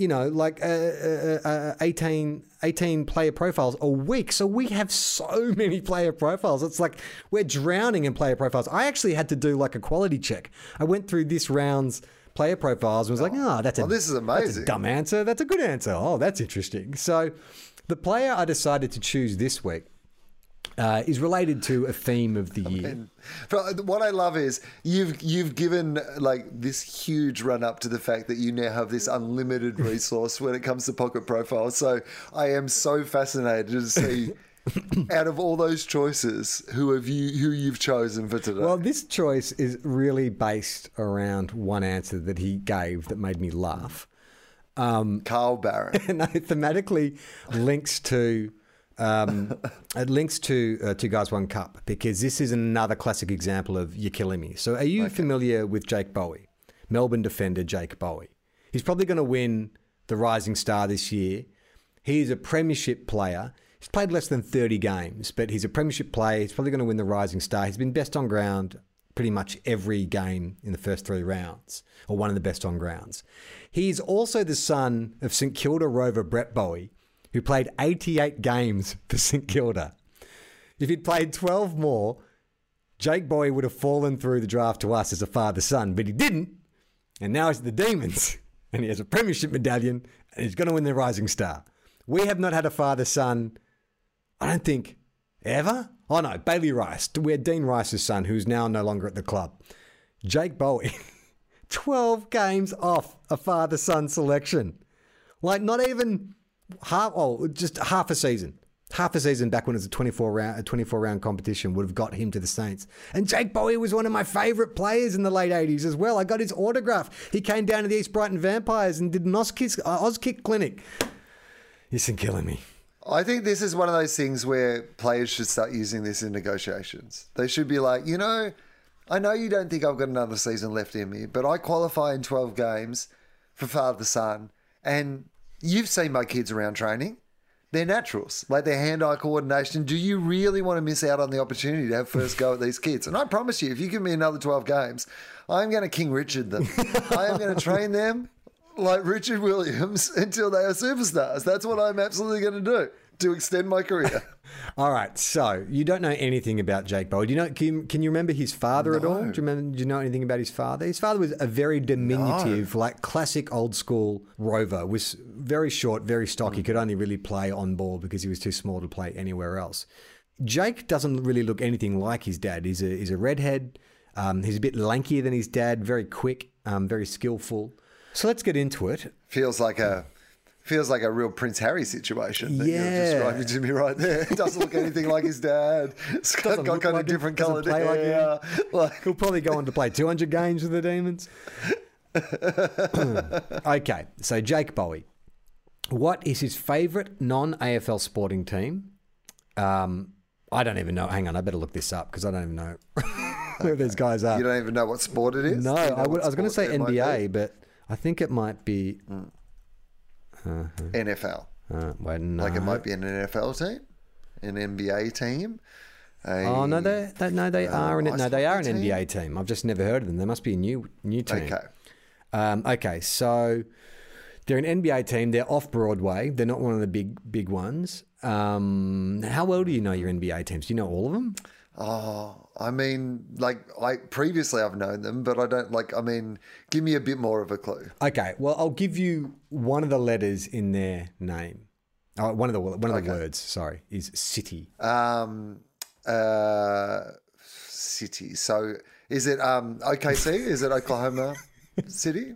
you know, like uh, uh, uh, 18, 18 player profiles a week. So, we have so many player profiles. It's like we're drowning in player profiles. I actually had to do like a quality check. I went through this round's player profiles and was like, oh, that's a, Well, this is that's a amazing. dumb answer. That's a good answer. Oh, that's interesting. So, the player I decided to choose this week uh, is related to a theme of the year. But what I love is you've you've given like this huge run up to the fact that you now have this unlimited resource when it comes to pocket profiles. So I am so fascinated to see out of all those choices who have you who you've chosen for today. Well, this choice is really based around one answer that he gave that made me laugh. Um, Carl Barron. no, thematically links to um, it links to uh, Two Guys One Cup because this is another classic example of you're killing me. So, are you familiar with Jake Bowey, Melbourne defender Jake Bowey? He's probably going to win the Rising Star this year. He's a premiership player. He's played less than 30 games, but he's a premiership player. He's probably going to win the Rising Star. He's been best on ground pretty much every game in the first three rounds, or one of the best on grounds. He's also the son of St Kilda rover Brett Bowey, who played 88 games for St Kilda. If he'd played 12 more, Jake Bowey would have fallen through the draft to us as a father son, but he didn't. And now he's the Demons, and he has a premiership medallion, and he's going to win the Rising Star. We have not had a father son, I don't think, ever. Oh no, Bailey Rice. We had Dean Rice's son, who's now no longer at the club. Jake Bowey, 12 games off a father son selection. Like, not even half, oh, just half a season. Half a season back when it was a 24 round, a 24 round competition would have got him to the Saints. And Jake Bowey was one of my favourite players in the late 80s as well. I got his autograph. He came down to the East Brighton Vampires and did an Auskick, uh, Auskick clinic. He's been killing me. I think this is one of those things where players should start using this in negotiations. They should be like, you know, I know you don't think I've got another season left in me, but I qualify in 12 games for father son. And you've seen my kids around training. They're naturals, like their hand eye coordination. Do you really want to miss out on the opportunity to have first go at these kids? And I promise you, if you give me another 12 games, I'm going to King Richard them. I am going to train them like Richard Williams until they are superstars. That's what I'm absolutely going to do to extend my career. All right, so you don't know anything about Jake Bowey. Do you know? Can you, can you remember his father at all? Do you remember? Do you know anything about his father? His father was a very diminutive, like classic old school rover. Was very short, very stocky. Could only really play on ball because he was too small to play anywhere else. Jake doesn't really look anything like his dad. He's a he's a redhead. Um, he's a bit lankier than his dad. Very quick, um, very skillful. So let's get into it. Feels like a feels like a real Prince Harry situation that Yeah. you're describing to me right there. It doesn't look anything like his dad. It's got, got kind like of different coloured play like him. Like, He'll probably go on to play 200 games with the Demons. okay, so Jake Bowey. What is his favourite non AFL sporting team? Um, I don't even know. Hang on, I better look this up because I don't even know who these guys are. you don't even know what sport it is. No, Do you know I, would, I was going to say NBA, but I think it might be. Uh, NFL. uh, wait, no. Like it might be an NFL team, an NBA team. a- Oh no, they, they no they uh, are an ice no they are an team? NBA team. I've just never heard of them. They must be a new new team. Okay. Um, okay, so they're an NBA team. They're off Broadway. They're not one of the big big ones. Um, how well do you know your NBA teams? Do you know all of them? Oh, I mean, like I previously I've known them, but I don't like. I mean, give me a bit more of a clue. Okay, well I'll give you one of the letters in their name. Oh, one of the one of the words. Sorry, is city. Um, uh, city. So is it um OKC? is it Oklahoma City?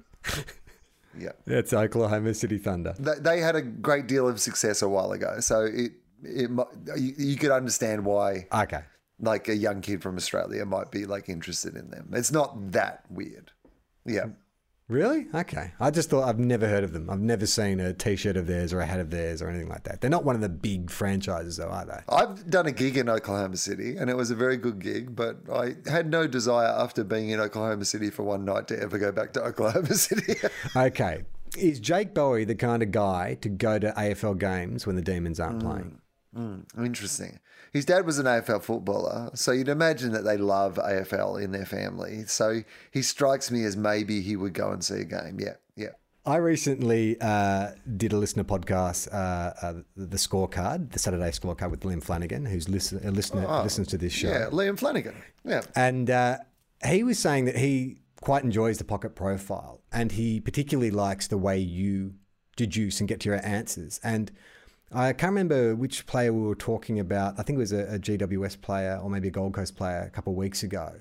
Yeah. That's Oklahoma City Thunder. They, had a great deal of success a while ago, so it it you could understand why. Okay. Like a young kid from Australia might be like interested in them. It's not that weird. Yeah. Really? Okay. I just thought I've never heard of them. I've never seen a T-shirt of theirs or a hat of theirs or anything like that. They're not one of the big franchises, though, are they? I've done a gig in Oklahoma City and it was a very good gig, but I had no desire after being in Oklahoma City for one night to ever go back to Oklahoma City. Okay. Is Jake Bowey the kind of guy to go to AFL games when the Demons aren't playing? Mm, interesting. His dad was an AFL footballer, so you'd imagine that they love AFL in their family. So he strikes me as maybe he would go and see a game. Yeah, yeah. I recently uh, did a listener podcast, uh, uh, the scorecard, the Saturday scorecard with Liam Flanagan, who's listen, a listener Oh, listens to this show. Yeah, Liam Flanagan. Yeah. And uh, he was saying that he quite enjoys the pocket profile and he particularly likes the way you deduce and get to your answers. And I can't remember which player we were talking about. I think it was a, a GWS player or maybe a Gold Coast player a couple of weeks ago.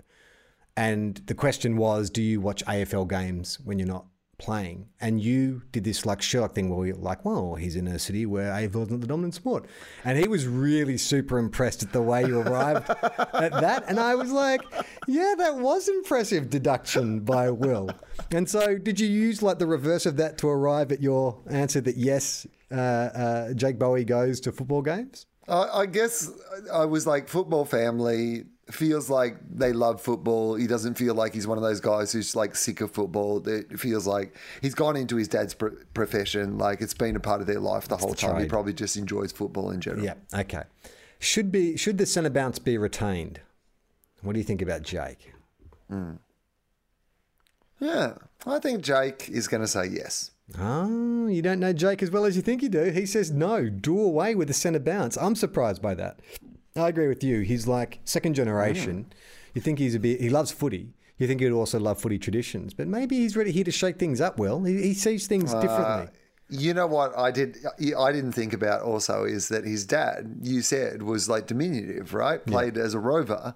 And the question was, do you watch AFL games when you're not playing? And you did this like Sherlock thing where you're like, well, he's in a city where AFL is not the dominant sport. And he was really super impressed at the way you arrived at that. And I was like, yeah, that was impressive deduction by Will. And so did you use like the reverse of that to arrive at your answer that yes, uh, uh, Jake Bowey goes to football games? I, I guess I was like football family feels like they love football. He doesn't feel like he's one of those guys who's like sick of football. It feels like he's gone into his dad's pr- profession. Like it's been a part of their life the whole the time. He probably just enjoys football in general. Yeah. Okay. Should be should the centre bounce be retained? What do you think about Jake? Mm. Yeah, I think Jake is going to say yes. Oh, you don't know Jake as well as you think you do. He says no, do away with the centre bounce. I'm surprised by that. I agree with you. He's like second generation. You think he's a bit. He loves footy. You think he'd also love footy traditions, but maybe he's ready here to shake things up. Well, he, he sees things Uh, differently? You know what I did? I didn't think about also is that his dad, you said, was like diminutive, right? Played as a rover,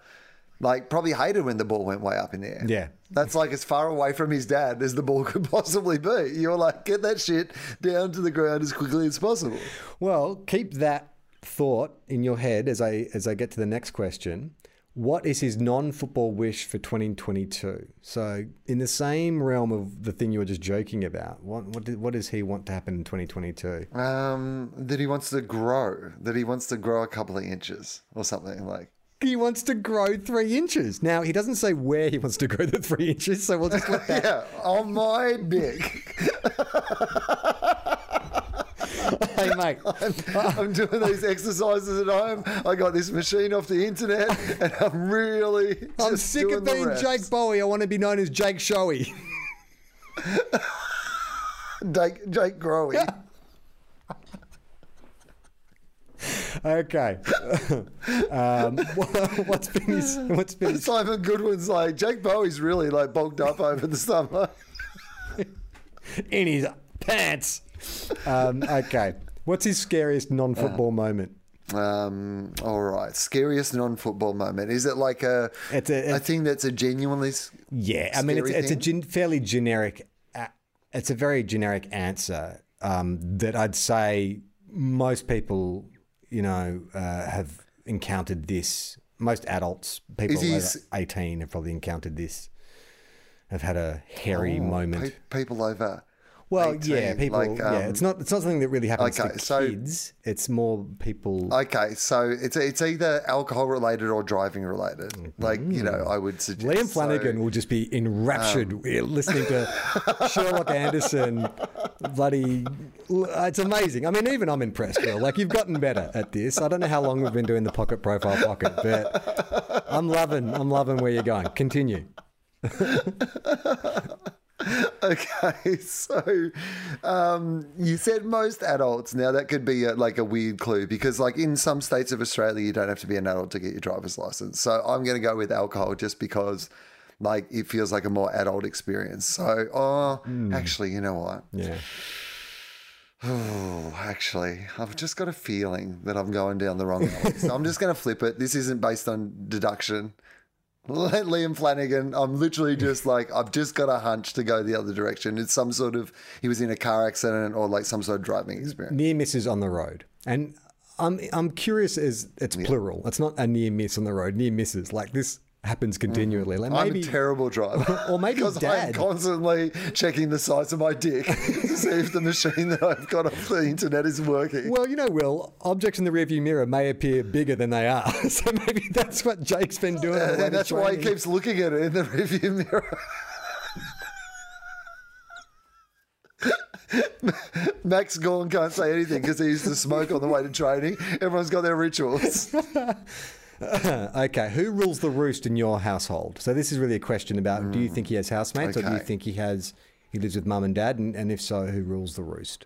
like probably hated when the ball went way up in the air. Yeah. That's like as far away from his dad as the ball could possibly be. You're like, get that shit down to the ground as quickly as possible. Well, keep that thought in your head as I as I get to the next question. What is his non-football wish for 2022? So, in the same realm of the thing you were just joking about, what what, did, what does he want to happen in 2022? Um, that he wants to grow, that he wants to grow a couple of inches or something like. He wants to grow three inches. Now he doesn't say where he wants to grow the three inches, so we'll just let that. yeah, on my dick. hey mate, I'm, I'm doing these exercises at home. I got this machine off the internet, and I'm really. I'm sick of being. Jake Bowey. I want to be known as Jake Showy. Jake, Jake Growy. Okay. um, what's been his? What's been his? Simon Goodwin's like Jake Bowey's really like bulked up over the summer. in his pants. Um, okay. What's his scariest non-football moment? Um, all right, scariest non-football moment. Is it like a It's a- a thing that's a genuinely Yeah, I mean, it's, it's a gen- fairly generic. a- It's a very generic answer um, that I'd say most people, you know, uh, have encountered this. Most adults, people Is over eighteen, have probably encountered this. Have had a hairy Oh, moment. pe- people over. Well, 18, yeah, people. like, yeah, um, it's not. It's not something that really happens okay, to so- kids. It's more people. Okay, so it's it's either alcohol related or driving related. Like you know, I would suggest Liam Flanagan so- will just be enraptured um, listening to Sherlock Anderson. Bloody, it's amazing. I mean, even I'm impressed, Will. Like you've gotten better at this. I don't know how long we've been doing the pocket profile pocket, but I'm loving, I'm loving where you're going. Continue. Okay, so um, you said most adults. Now that could be a, like a weird clue because, like in some states of Australia, you don't have to be an adult to get your driver's license. So I'm going to go with alcohol just because, like, it feels like a more adult experience. So, oh, actually, you know what? Yeah. Oh, actually, I've just got a feeling that I'm going down the wrong alley. so I'm just going to flip it. This isn't based on deduction. Liam Flanagan, I'm literally just like, I've just got a hunch to go the other direction. It's some sort of, he was in a car accident or like some sort of driving experience. Near misses on the road, and I'm I'm curious as it's plural. It's not a near miss on the road. Near misses like this happens continually. Like I'm maybe a terrible driver. or maybe because I'm constantly checking the size of my dick to see if the machine that I've got off the internet is working. Well, you know, Will, objects in the rearview mirror may appear bigger than they are. So maybe that's what Jake's been doing. and that's why he keeps looking at it in the rearview mirror. Max Gawn can't say anything because he used to smoke on the way to training. Everyone's got their rituals. okay, who rules the roost in your household? So this is really a question about: Do you hmm. think he has housemates, or do you think he has he lives with mum and dad? And, and if so, who rules the roost?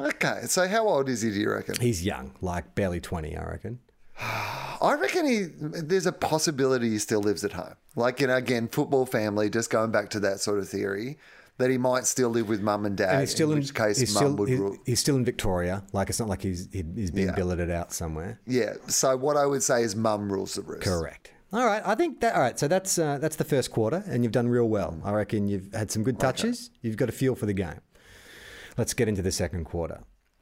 Okay, so how old is he? Do you reckon? He's young, like barely twenty, I reckon. I reckon he. There's a possibility he still lives at home. Like you know, again, football family. Just going back to that sort of theory, that he might still live with mum and dad. and he's still in in, which case, he's mum still, would he's, rule. he's still in Victoria. Like it's not like he's he- he's being Yeah. billeted out somewhere. Yeah. So what I would say is mum rules the roost. Correct. All right, I think that. All right, so that's uh, that's the first quarter, and you've done real well. I reckon you've had some good touches. You've got a feel for the game. Let's get into the second quarter.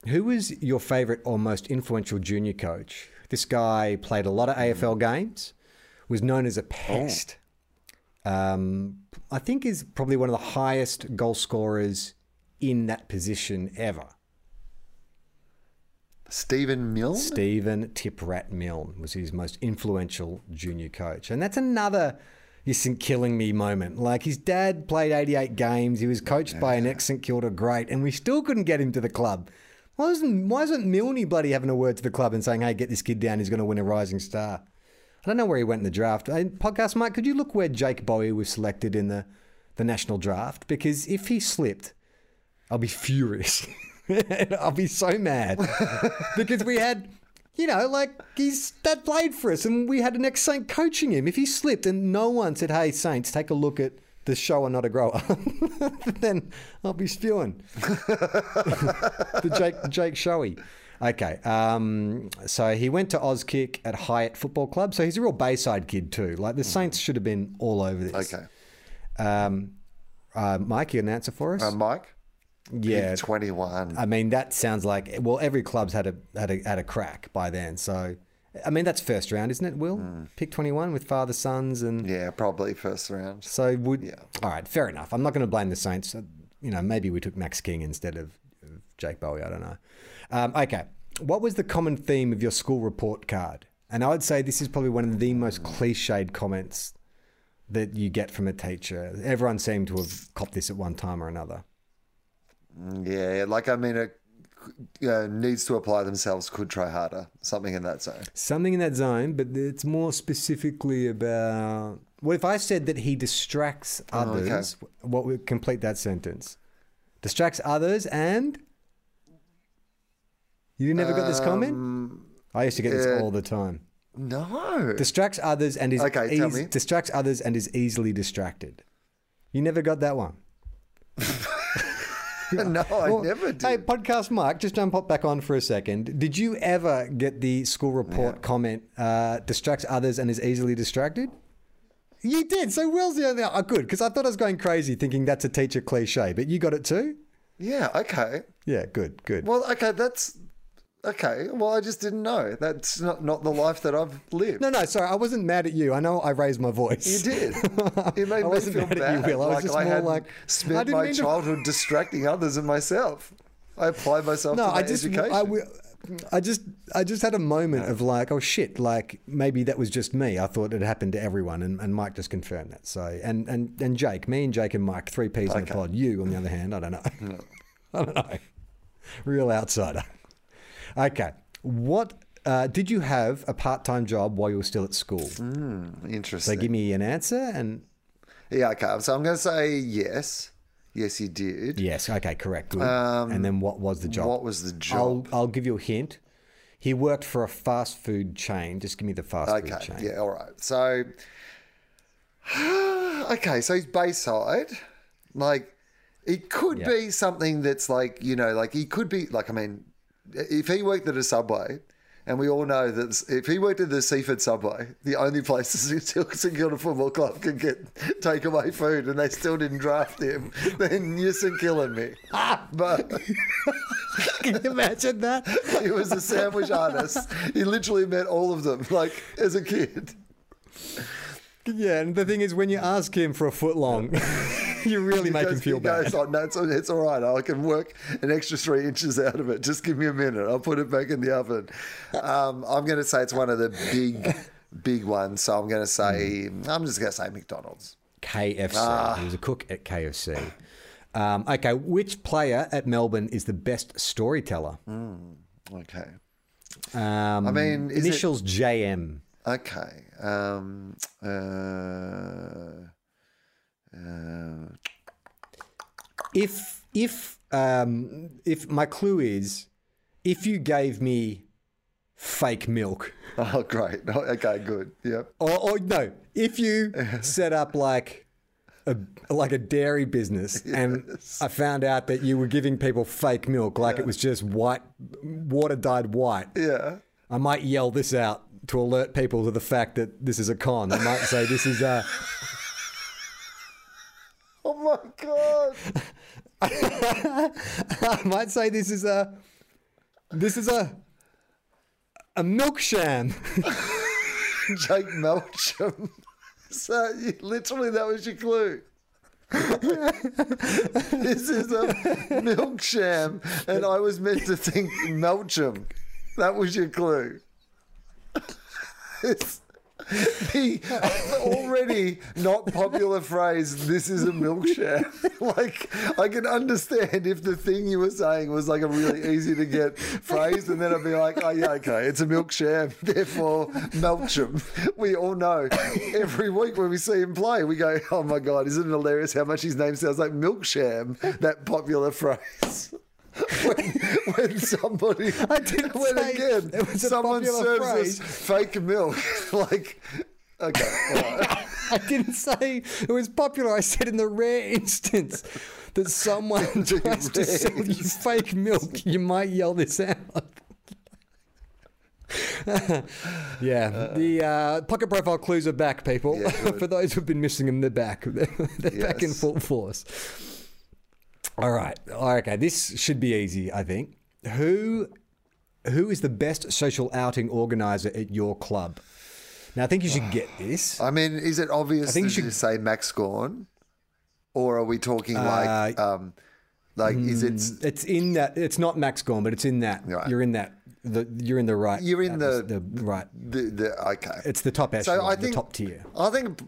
Who was your favourite or most influential junior coach? This guy played a lot of AFL games, was known as a pest. Um, I think is probably one of the highest goal scorers in that position ever. Stephen Milne? Stephen Tiprat Milne was his most influential junior coach. And that's another St Killing Me moment. Like his dad played 88 games, he was coached by an ex St Kilda great, and we still couldn't get him to the club. Why isn't, why isn't Milne bloody having a word to the club and saying, hey, get this kid down, he's going to win a rising star? I don't know where he went in the draft. Hey, podcast Mike, could you look where Jake Bowey was selected in the, the national draft? Because if he slipped, I'll be furious. I'll be so mad because we had, you know, like his dad played for us, and we had an ex Saint coaching him. If he slipped and no one said, "Hey, Saints, take a look at the show and not a grower," then I'll be spewing. the Jake Jake Showy. Okay, um, so he went to Auskick at Highett Football Club. So he's a real Bayside kid too. Like the Saints should have been all over this. Okay. Um, uh, Mike, you an answer for us? Uh, Mike? Yeah, Pick 21. I mean, that sounds like well, every club's had a had a had a crack by then. So, I mean, that's first round, isn't it? Will pick twenty one with father sons and yeah, probably first round. So would yeah. All right, fair enough. I'm not going to blame the Saints. Uh, You know, maybe we took Max King instead of Jake Bowey. I don't know. Um, okay, what was the common theme of your school report card? And I would say this is probably one of the most cliched comments that you get from a teacher. Everyone seemed to have copped this at one time or another. Mm, Yeah, like I mean, it uh, needs to apply themselves, could try harder, something in that zone. Something in that zone, but it's more specifically about. What if I said that he distracts Oh, okay. others? What would complete that sentence? Distracts others and. You never got this comment? I used to get Um, yeah. this all the time. No. Distracts others and is Okay, tell eas- me. distracts others and is easily distracted. You never got that one. no, I never did. Hey, podcast Mike, just jump up back on for a second. Did you ever get the school report comment? Uh, distracts others and is easily distracted. You did. So Will's the only. Oh, good, because I thought I was going crazy thinking that's a teacher cliche, but you got it too. Yeah, okay. Yeah, good, good. Well, okay, that's okay. Well, I just didn't know. That's not, not the life that I've lived. No, no, sorry, I wasn't mad at you. I know I raised my voice. You did. You made I me feel bad. at you, Will. I was like just I more had like spent my mean to- childhood distracting others and myself. I applied myself no, to my I just, education. I, I just, I just had a moment of like, oh shit, like maybe that was just me. I thought it happened to everyone, and, and Mike just confirmed that. So, and and and Jake, me and Jake and Mike, three P's in the pod. You, on the other hand, I don't know. I don't know. Real outsider. Okay, what uh, did you have a part-time job while you were still at school? Hmm, interesting. So give me an answer and. Yeah, okay. So I'm going to say yes. Yes, you did. Yes. Okay. Correct. Good. Um, and then what was the job? what was the I'll, job? I'll give you a hint. He worked for a fast food chain. Just give me the fast food Okay. chain. Yeah. All right. So, okay. So he's Bayside. Like, it could Yeah. be something that's like you know, like he could be like I mean, if he worked at a subway. And we all know that if he worked at the Seaford Subway, the only places in St Kilda Football Club can get takeaway food, and they still didn't draft him, then you're St killing me. But can you imagine that? he was a sandwich artist. He literally met all of them, like as a kid. Yeah, and the thing is, when you ask him for a foot long, you really make him feel he goes, bad. "Oh, no, it's, it's all right. I can work an extra three inches out of it. Just give me a minute. I'll put it back in the oven. Um, I'm going to say it's one of the big, big ones. So I'm going to say, I'm just going to say McDonald's. KFC. Ah. He was a cook at KFC. Um, okay, which player at Melbourne is the best storyteller? Okay. Um, I mean, is it- initials JM. Okay. Um, uh, uh, If if um, if my clue is, if you gave me fake milk, oh, great. Okay, good. Yep. or, or no, if you set up like a like a dairy business and I found out that you were giving people fake milk, like it was just white, water dyed white. Yeah. I might yell this out to alert people to the fact that this is a con. I might say this is a. Oh my God. I might say this is a. This is a. A milk sham. Jake Melksham. So you, literally, that was your clue. this is a milk sham, and I was meant to think Melksham. That was your clue. It's the already not popular phrase, this is a milk sham. like, I can understand if the thing you were saying was like a really easy to get phrase, and then I'd be like, oh, yeah, okay, it's a milk sham, therefore, Melksham. We all know every week when we see him play, we go, oh my God, isn't it hilarious how much his name sounds like milksham?" that popular phrase? when, when somebody, I didn't when say again, it was someone serves phrase. us fake milk, like, okay, right. I didn't say it was popular. I said in the rare instance that someone tries to sell you fake milk, you might yell this out. yeah, the uh, pocket profile clues are back, people. Yeah. For those who've been missing them, they're back. They're, they're back in full force. All right, okay. This should be easy, I think. Who, who is the best social outing organizer at your club? Now, I think you should get this. I mean, is it obvious I think that you should- say Max Gawn, or are we talking like, um, like is it? Mm, It's in that. It's not Max Gawn, but it's in that. You're in that. The, you're in the right. You're in atmos- the- the right. The, the okay. It's the top echelon, So I think the top tier. I think.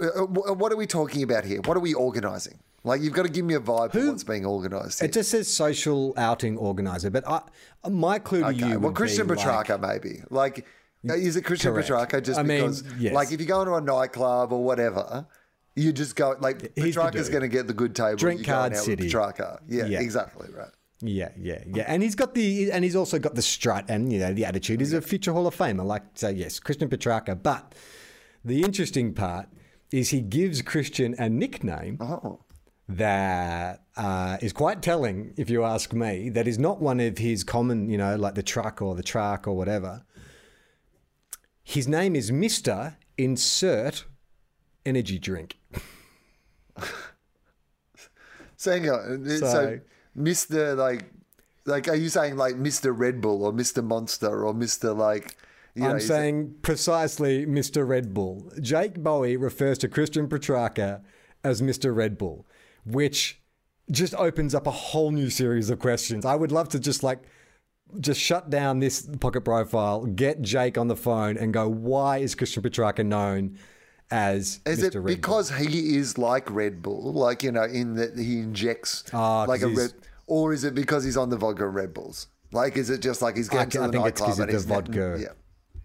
uh, What are we talking about here? What are we organising? Like you've got to give me a vibe for what's being organised. It just says social outing organizer, but I, my clue to you. well, Christian be like- maybe. Like, is it Christian Correct. Petracca just I mean, because? yes. Like, if you go into a nightclub or whatever, you just go like He's Petracca's going to get the good table. Drink card city. Petracca. Yeah, Yeah. exactly right. Yeah, yeah, yeah, and he's got the, and he's also got the strut and you know the attitude. He's a future Hall of Famer. Like, so yes, Christian Petracca. But the interesting part is he gives Christian a nickname Oh. That uh, is quite telling, if you ask me. That is not one of his common, you know, like the truck or the truck or whatever. His name is Mister Insert Energy Drink. So, hang on. So, So- Mr. Like, like, are you saying like Mr. Red Bull or Mr. Monster or Mr. Like? You know, I'm it- saying precisely Mr. Red Bull. Jake Bowey refers to Christian Petracca as Mr. Red Bull, which just opens up a whole new series of questions. I would love to just like just shut down this pocket profile, get Jake on the phone, and go, why is Christian Petracca known as Is Mr. it Red because he is like Red Bull, like you know, in that he injects Ah, like a Red, or is it because he's on the vodka Red Bulls? Like, is it just like he's I getting to I the think it's 'cause nightclub of and the he's vodka. Yeah,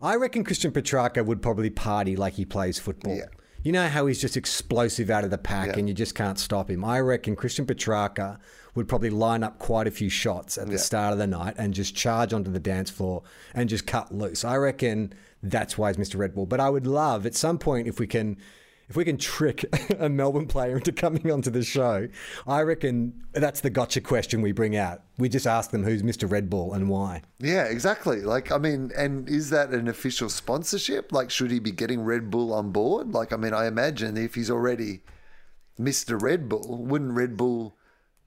I reckon Christian Petracca would probably party like he plays football. Yeah. You know how he's just explosive out of the pack Yeah. and you just can't stop him. I reckon Christian Petracca would probably line up quite a few shots at the Yeah. start of the night and just charge onto the dance floor and just cut loose. I reckon that's why he's Mr. Red Bull. But I would love at some point if we can if we can trick a Melbourne player into coming onto the show, I reckon that's the gotcha question we bring out. We just ask them who's Mr. Red Bull and why. yeah, exactly. Like, I mean, and is that an official sponsorship? Like, should he be getting Red Bull on board? Like, I mean, I imagine if he's already Mr. Red Bull, wouldn't Red Bull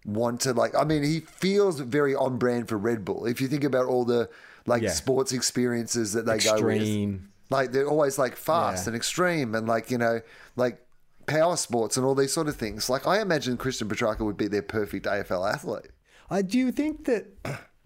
want to like? I mean, he feels very on brand for Red Bull. If you think about all the like Yeah. sports experiences that they go with. Like they're always like fast Yeah. and extreme and like, you know, like power sports and all these sort of things. Like I imagine Christian Petracca would be their perfect AFL athlete. I do you think that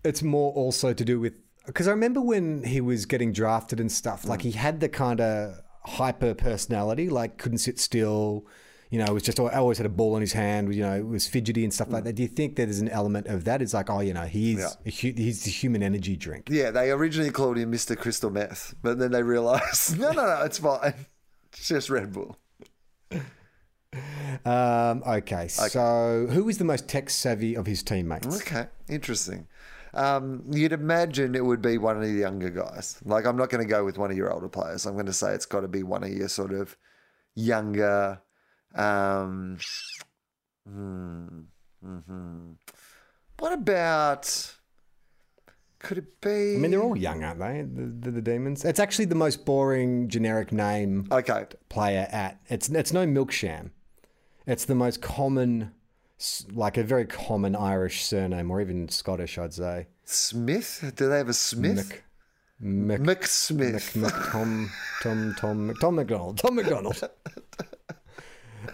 it's more also to do with because I remember when he was getting drafted and stuff, like hmm. he had the kind of hyper personality, like couldn't sit still, you know, it was just always had a ball in his hand, you know, was fidgety and stuff like that. Do you think that there's an element of that? It's like, oh, you know, he's Yeah. hu- he's the human energy drink. Yeah, they originally called him Mr. Crystal Meth, but then they realized, no, no, no, it's fine. It's just Red Bull. Um, okay, so who is the most tech savvy of his teammates? Okay, interesting. Um, you'd imagine it would be one of the younger guys. Like, I'm not going to go with one of your older players. I'm going to say it's got to be one of your sort of younger. Um, hmm, hmm What about? Could it be? I mean, they're all young, aren't they? The, the, the demons. It's actually the most boring generic name. Okay. Player at it's it's no milksham. It's the most common, like a very common Irish surname, or even Scottish, I'd say. Smith. Do they have a Smith? Mc, McSmith. Mc, Mc, Tom, Tom, Tom, Tom McDonald. Tom McDonald.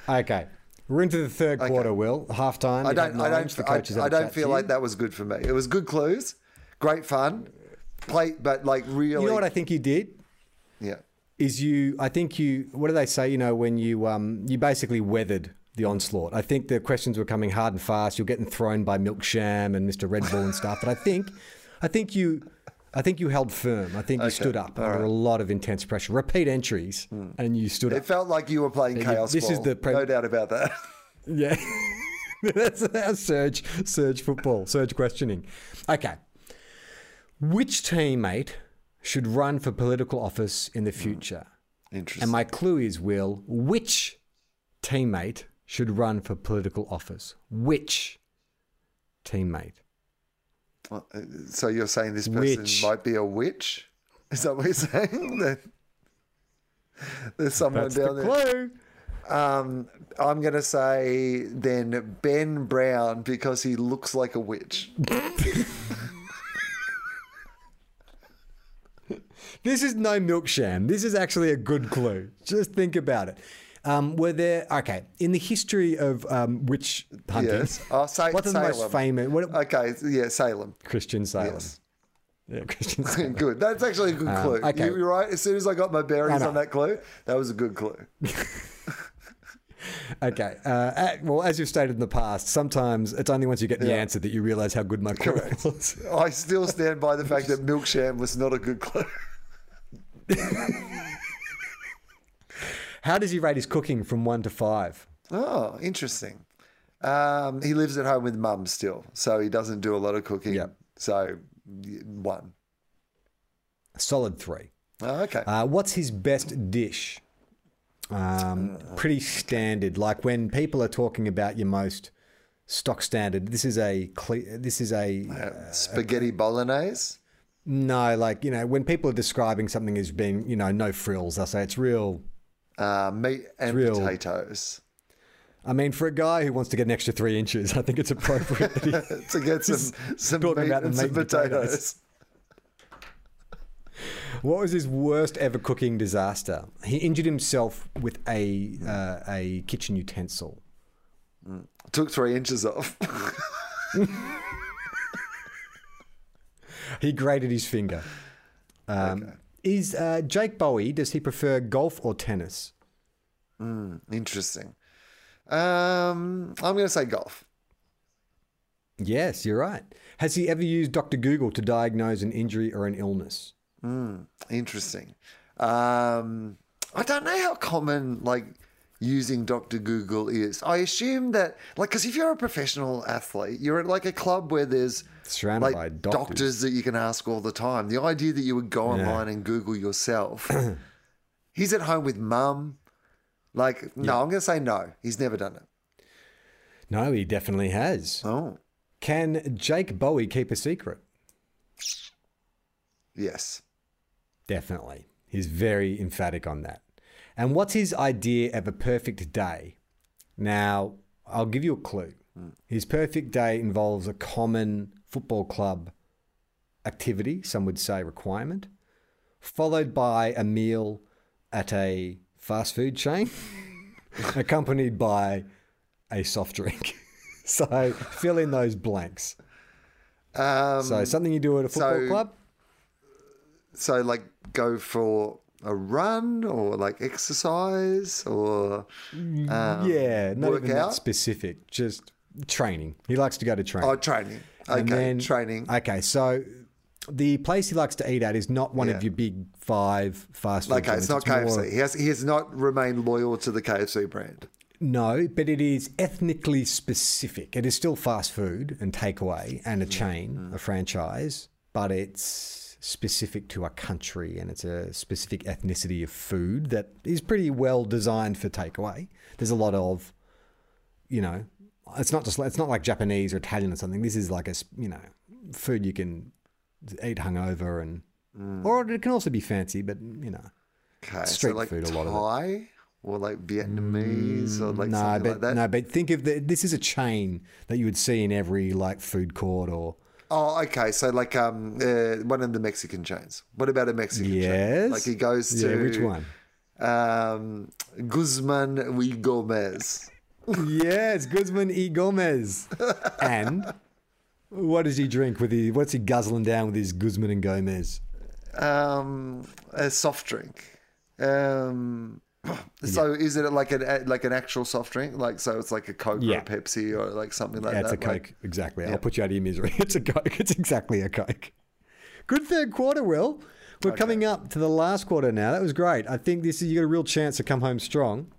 Okay. We're into the third quarter, Will. Half time. I don't. I don't. I, I don't feel like that was good for me. It was good clues, great fun. Play, but like really. You know what I think you did? Yeah. Is you? I think you. What do they say? You know, when you um, you basically weathered the onslaught. I think the questions were coming hard and fast. You're getting thrown by Milk Sham and Mr. Red Bull and stuff. But I think, I think you. I think you held firm. I think you Okay, stood up all under right. a lot of intense pressure. Repeat entries, hmm. and you stood It up. It felt like you were playing you- chaos. this is the pre- no doubt about that. Yeah. That's our surge, surge football, surge questioning. Okay. Which teammate should run for political office in the hmm. future? Interesting. And my clue is, Will, which teammate should run for political office? Which teammate? So you're saying this person Witch. might be a witch? Is that what you're saying? that there's someone That's down the there. clue. Um, I'm going to say then Ben Brown because he looks like a witch. This is no milk sham. This is actually a good clue. Just think about it. Um, were there okay in the history of um, witch hunting? Yes. Oh, what's the most famous? What, Okay, yeah, Salem. Christian Salem. Yes. Yeah, Christian Salem. good. That's actually a good Um, clue. okay. You, you're right. As soon as I got my bearings on that clue, that was a good clue. Okay. Uh, well, as you've stated in the past, sometimes it's only once you get the Yeah. answer that you realise how good my clue Correct. was. I still stand by the fact that Melksham was not a good clue. How does he rate his cooking from one to five? Oh, interesting. Um, he lives at home with mum still, so he doesn't do a lot of cooking. Yep. So one. Solid three. Oh, okay. Uh, what's his best dish? Um, pretty standard. Like when people are talking about your most stock standard. This is a this is a uh, Spaghetti bolognese. no. Like you know when people are describing something as being you know no frills, they'll say it's real. Uh, meat and real- potatoes. I mean, for a guy who wants to get an extra three inches, I think it's appropriate that he to get some some meat about and meat some potatoes. potatoes. What was his worst ever cooking disaster? He injured himself with a uh, a kitchen utensil. Took three inches off. He grated his finger. Um, Is uh, Jake Bowey? Does he prefer golf or tennis? Mm, interesting. Um, I'm going to say golf. Yes, you're right. Has he ever used Doctor Google to diagnose an injury or an illness? Mm, interesting. Um, I don't know how common like using Doctor Google is. I assume that like because if you're a professional athlete, you're at like a club where there's Surrounded like by doctors. that you can ask all the time. The idea that you would go Yeah. online and Google yourself. He's at home with mum. Like no, I'm going to say no. He's never done it. No, he definitely has. Oh, Can Jake Bowey keep a secret? yes. Definitely. He's very emphatic on that. And what's his idea of a perfect day? Now, I'll give you a clue. Hmm. His perfect day involves a common football club activity, some would say requirement, followed by a meal at a fast food chain, accompanied by a soft drink. so fill in those blanks. Um, so something you do at a football so- club? So like go for a run or like exercise or um, yeah, not even that specific. Just training. He likes to go to train. Oh, training. Okay, then- training. Okay, so the place he likes to eat at is not one Yeah. of your big five fast food. Okay, it's not joints. KFC. He has he has not remained loyal to the KFC brand. No, but it is ethnically specific. It is still fast food and takeaway and Mm, a chain, a franchise, but it's specific to a country and it's a specific ethnicity of food that is pretty well designed for takeaway. There's a lot of, you know, it's not just it's not like Japanese or Italian or something. This is like a you know food you can eat hungover and, or it can also be fancy, but you know, Mm. Okay, street so like food. A lot of it. Thai or like Vietnamese or like no, something but like that. no, but think of the, this is a chain that you would see in every like food court or Oh, okay. So like um uh, one of the Mexican chains. What about a Mexican chain? Yes. Like he goes to Yeah, which one? Um, Guzman y Gomez. Yes, Guzman E. Gomez. and What does he drink with his? What's he guzzling down with his Guzman and Gomez? Um, a soft drink. Um, so is it like an like an actual soft drink? Like so, it's like a Coke or a Pepsi or like something like yeah, that. it's a like- Coke. exactly. Yeah. I'll put you out of your misery. It's a Coke. It's exactly a Coke. Good third quarter, Will. We're coming up to the last quarter now. That was great. I think this is you got a real chance to come home strong.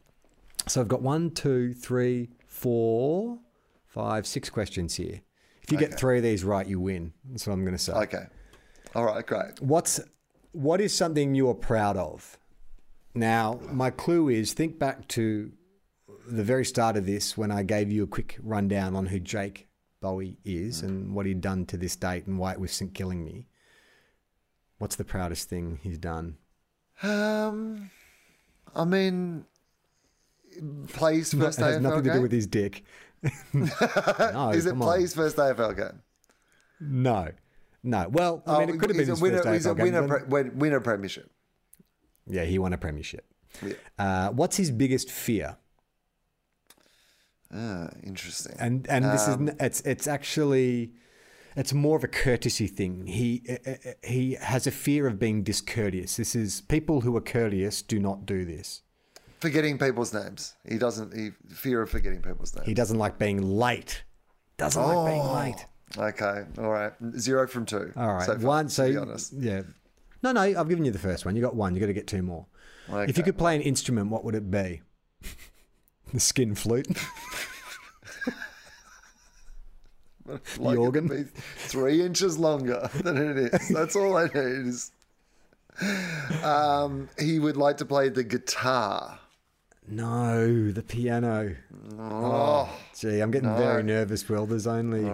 So I've got one, two, three, four, five, six questions here. If you get three of these right, you win. That's what I'm going to say. Okay. All right. Great. What's what is something you are proud of? Now, my clue is think back to the very start of this when I gave you a quick rundown on who Jake Bowey is and what he'd done to this date and why it was killing me. What's the proudest thing he's done? Um, I mean, plays first it has AFL nothing to do with his dick. no, is it come on. plays first AFL game? No, no. Well, I mean, it could have been his a winner. first He's a AFL game, winner. Pre- win- winner premiership. Yeah, he won a premiership. Yeah. Uh, what's his biggest fear? Ah, interesting. and and this is Um, it's it's actually it's more of a courtesy thing. He uh, uh, he has a fear of being discourteous. This is people who are courteous do not do this. Forgetting people's names. He doesn't. He fear of forgetting people's names. He doesn't like being late. Doesn't like being late. Okay. All right. Zero from two. All right, So far, one. So honest. yeah, no, no. I've given you the first one. You got one. You got to get two more. If you could play an instrument, what would it be? the skin flute. Like organ. be three inches longer than it is. That's all I need. Is, um, he would like to play the guitar. No, the piano. Oh, gee, I'm getting no. very nervous. Will there's only,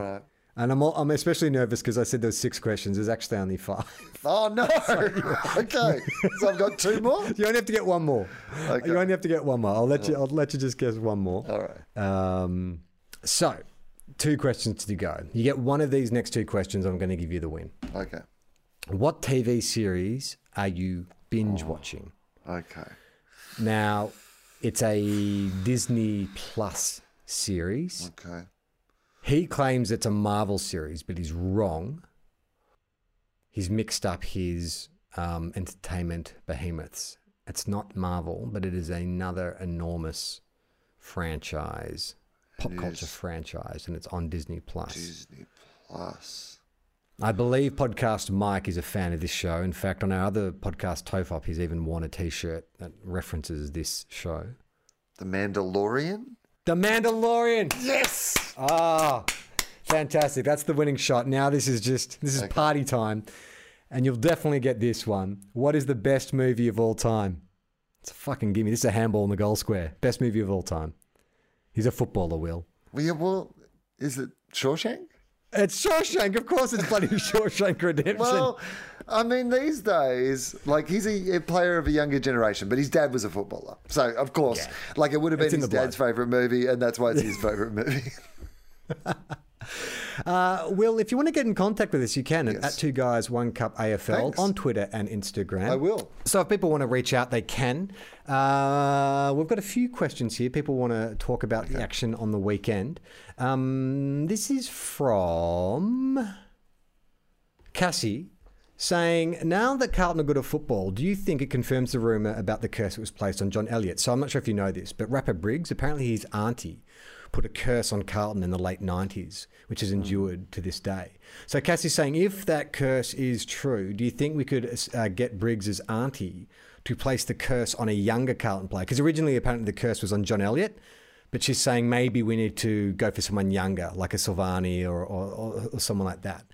and I'm all, I'm especially nervous because I said there was six questions. There's actually only five. Oh no! okay, so I've got two more. You only have to get one more. Okay. You only have to get one more. I'll let you. I'll let you just guess one more. All right. Um, so, two questions to go. You get one of these next two questions. I'm going to give you the win. Okay. What TV series are you binge watching? Okay. Now, it's a Disney Plus series. Okay. He claims it's a Marvel series, but he's wrong. He's mixed up his um, entertainment behemoths. It's not Marvel, but it is another enormous franchise, pop It culture is. franchise, and it's on Disney Plus. Disney Plus. I believe podcast Mike is a fan of this show. In fact, on our other podcast, Tofop, he's even worn a T-shirt that references this show. The Mandalorian. The Mandalorian. Yes. Ah, fantastic! That's the winning shot. Now this is just this is party time, and you'll definitely get this one. What is the best movie of all time? It's a fucking gimme. This is a handball in the goal square. Best movie of all time. He's a footballer, Will. Well, yeah, well, is it Shawshank? It's Shawshank. Of course, it's bloody Shawshank Redemption. Well, I mean, these days, like he's a, a player of a younger generation, but his dad was a footballer, so of course, like it would have been his the blood. dad's favorite movie, and that's why it's his favorite movie. Uh, Will, if you want to get in contact with us, you can at Two Guys One Cup AFL Thanks. on Twitter and Instagram. I will. So if people want to reach out, they can. Uh, we've got a few questions here. People want to talk about the action on the weekend. Um, this is from Cassie saying, Now that Carlton are good at football, do you think it confirms the rumour about the curse that was placed on John Elliott? So I'm not sure if you know this, but rapper Briggs, apparently his auntie, put a curse on Carlton in the late 90s, which has endured to this day. So Cassie's saying, if that curse is true, do you think we could uh, get Briggs's auntie to place the curse on a younger Carlton player? Because originally, apparently, the curse was on John Elliott. But she's saying maybe we need to go for someone younger, like a Silvagni or, or, or, someone like that.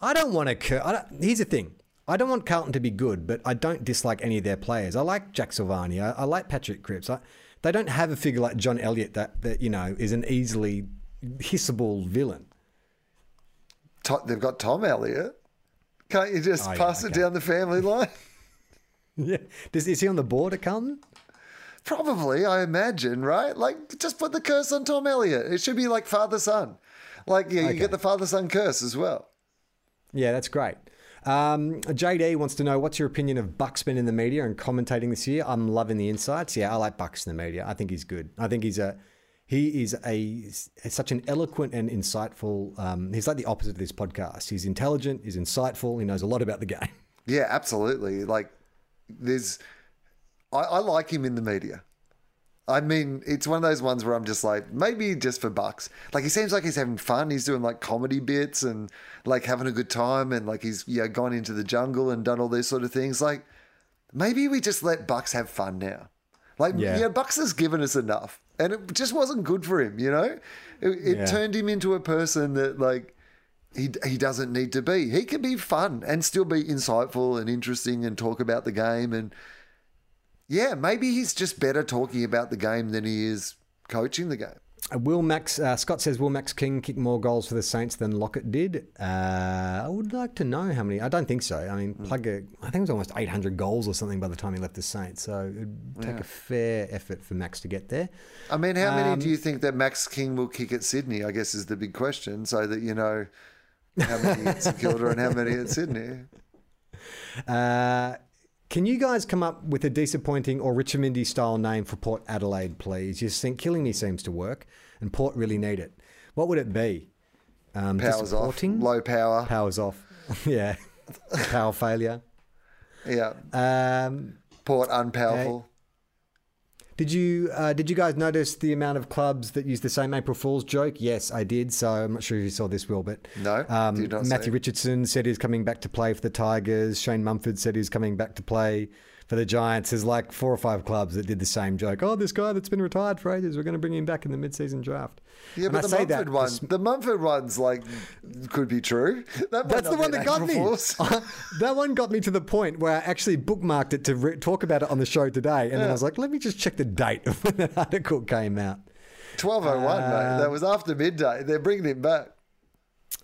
I don't want to. Cur- here's the thing. I don't want Carlton to be good, but I don't dislike any of their players. I like Jack Silvagni. I, I like Patrick Cripps. I, they don't have a figure like John Elliott that, that you know is an easily hissable villain. To- they've got Tom Elliott. Can't you just Oh, yeah, pass it down the family line? Yeah, Does, is he on the board at Carlton? Probably, I imagine, right? Like, just put the curse on Tom Elliott. It should be like father son. Like, yeah, you get the father son curse as well. Yeah, that's great. Um, JD wants to know what's your opinion of Buxman in the media and commentating this year. I'm loving the insights. Yeah, I like Bucks in the media. I think he's good. I think he's a He is a such an eloquent and insightful. Um, he's like the opposite of this podcast. He's intelligent. He's insightful. He knows a lot about the game. Yeah, absolutely. Like, there's, I, I like him in the media. I mean, it's one of those ones where I'm just like, maybe just for bucks. Like, he seems like he's having fun. He's doing like comedy bits and like having a good time, and like he's you know gone into the jungle and done all these sort of things. Like, maybe we just let Bucks have fun now. Like, Yeah. know, Bucks has given us enough, and it just wasn't good for him. You know, it, it Yeah. turned him into a person that like he he doesn't need to be. He can be fun and still be insightful and interesting and talk about the game and yeah, maybe he's just better talking about the game than he is coaching the game. Uh, Will Max uh, Scott says Will Max King kick more goals for the Saints than Lockett did. Uh, I would like to know how many. I don't think so. I mean, Hmm. Plugger, I think it was almost 800 goals or something by the time he left the Saints. So it'd take Yeah. a fair effort for Max to get there. I mean, how many Um, do you think that Max King will kick at Sydney? I guess is the big question, so that you know how many at St Kilda and how many at Sydney. Uh, can you guys come up with a disappointing or Richmondy style name for Port Adelaide, please? You think Killing Me seems to work, and Port really need it. What would it be? Um, Powers off, low power. Powers off. yeah. Power failure. Yeah. Um, Port unpowerful. Did you uh, did you guys notice the amount of clubs that use the same April Fool's joke? Yes, I did. So I'm not sure if you saw this, Will, but No, um, Matthew. Richardson said he's coming back to play for the Tigers. Shane Mumford said he's coming back to play for the Giants. There's like four or five clubs that did the same joke. Oh, this guy that's been retired for ages, we're going to bring him back in the mid-season draft. Yeah, And but I the say Mumford that one, the Mumford one's like could be true. That That's the one that got me. That one got me to the point where I actually bookmarked it to re- talk about it on the show today, and then I was like, let me just check the date of when that article came out. 1201, mate. Uh, That was after midday. They're bringing him back.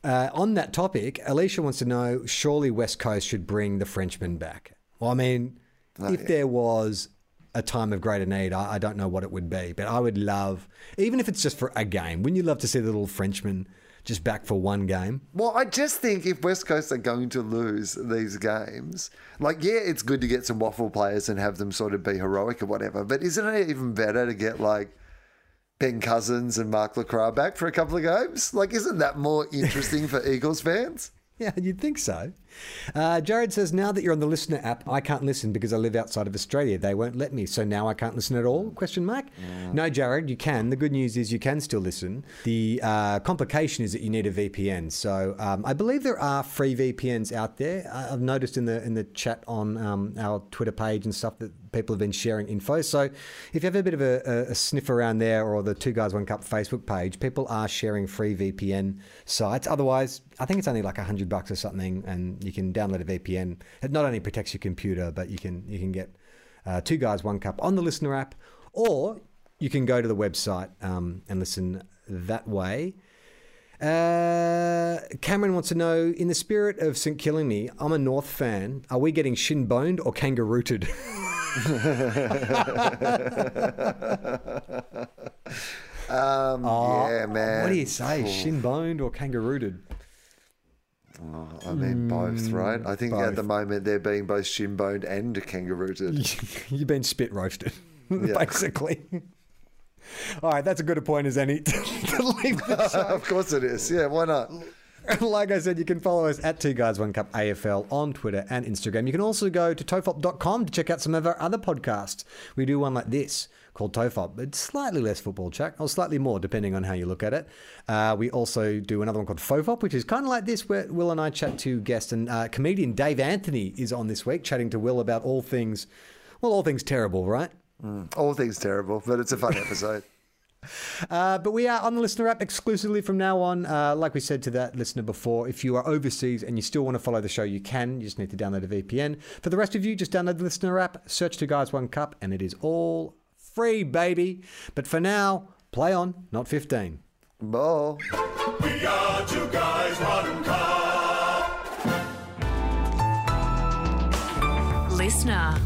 Uh, on that topic, Alicia wants to know: Surely West Coast should bring the Frenchman back. Well, I mean, If there was a time of greater need, I, I don't know what it would be, but I would love, even if it's just for a game. Wouldn't you love to see the little Frenchman just back for one game? Well, I just think if West Coast are going to lose these games, like, yeah, it's good to get some waffle players and have them sort of be heroic or whatever, but isn't it even better to get like Ben Cousins and Mark LeCras back for a couple of games? Like, isn't that more interesting for Eagles fans? Yeah, you'd think so. Uh, Jared says, now that you're on the listener app, I can't listen because I live outside of Australia. They won't let me. So now I can't listen at all? Question mark. No, Jared, you can. The good news is you can still listen. The uh, complication is that you need a VPN. So um, I believe there are free VPNs out there. I've noticed in the in the chat on um, our Twitter page and stuff that people have been sharing info. So if you have a bit of a, a, a sniff around there or the Two Guys One Cup Facebook page, people are sharing free VPN sites. Otherwise, I think it's only like a hundred bucks or something, and you can download a VPN. It not only protects your computer, but you can you can get uh, Two Guys One Cup on the Listener app, or you can go to the website um, and listen that way. Uh, Cameron wants to know, in the spirit of St. Killing Me, I'm a North fan. Are we getting shin boned or kangarooted? Um, Oh, yeah, man. What do you say, shin boned or kangarooted? Oh, I mean, both, hmm, right? I think at the moment they're being both shin boned and kangarooted. You've been spit roasted, Yeah. basically. All right, that's a good a point as any to leave the show. of course it is. Yeah, why not? like I said, you can follow us at Two Guys One Cup AFL on Twitter and Instagram. You can also go to tofop.com to check out some of our other podcasts. We do one like this called Tofop. It's slightly less football chat, or slightly more, depending on how you look at it. Uh, we also do another one called Fofop, which is kind of like this, where Will and I chat to guests. And uh, comedian Dave Anthony is on this week, chatting to Will about all things, well, all things terrible, right? All things terrible, but it's a fun episode. Uh, but we are on the listener app exclusively from now on. Uh, like we said to that listener before, if you are overseas and you still want to follow the show, you can. You just need to download a VPN. For the rest of you, just download the listener app, search Two Guys One Cup, and it is all free, baby. But for now, play on, not 15. Ball. We are two guys, one cup. Listener.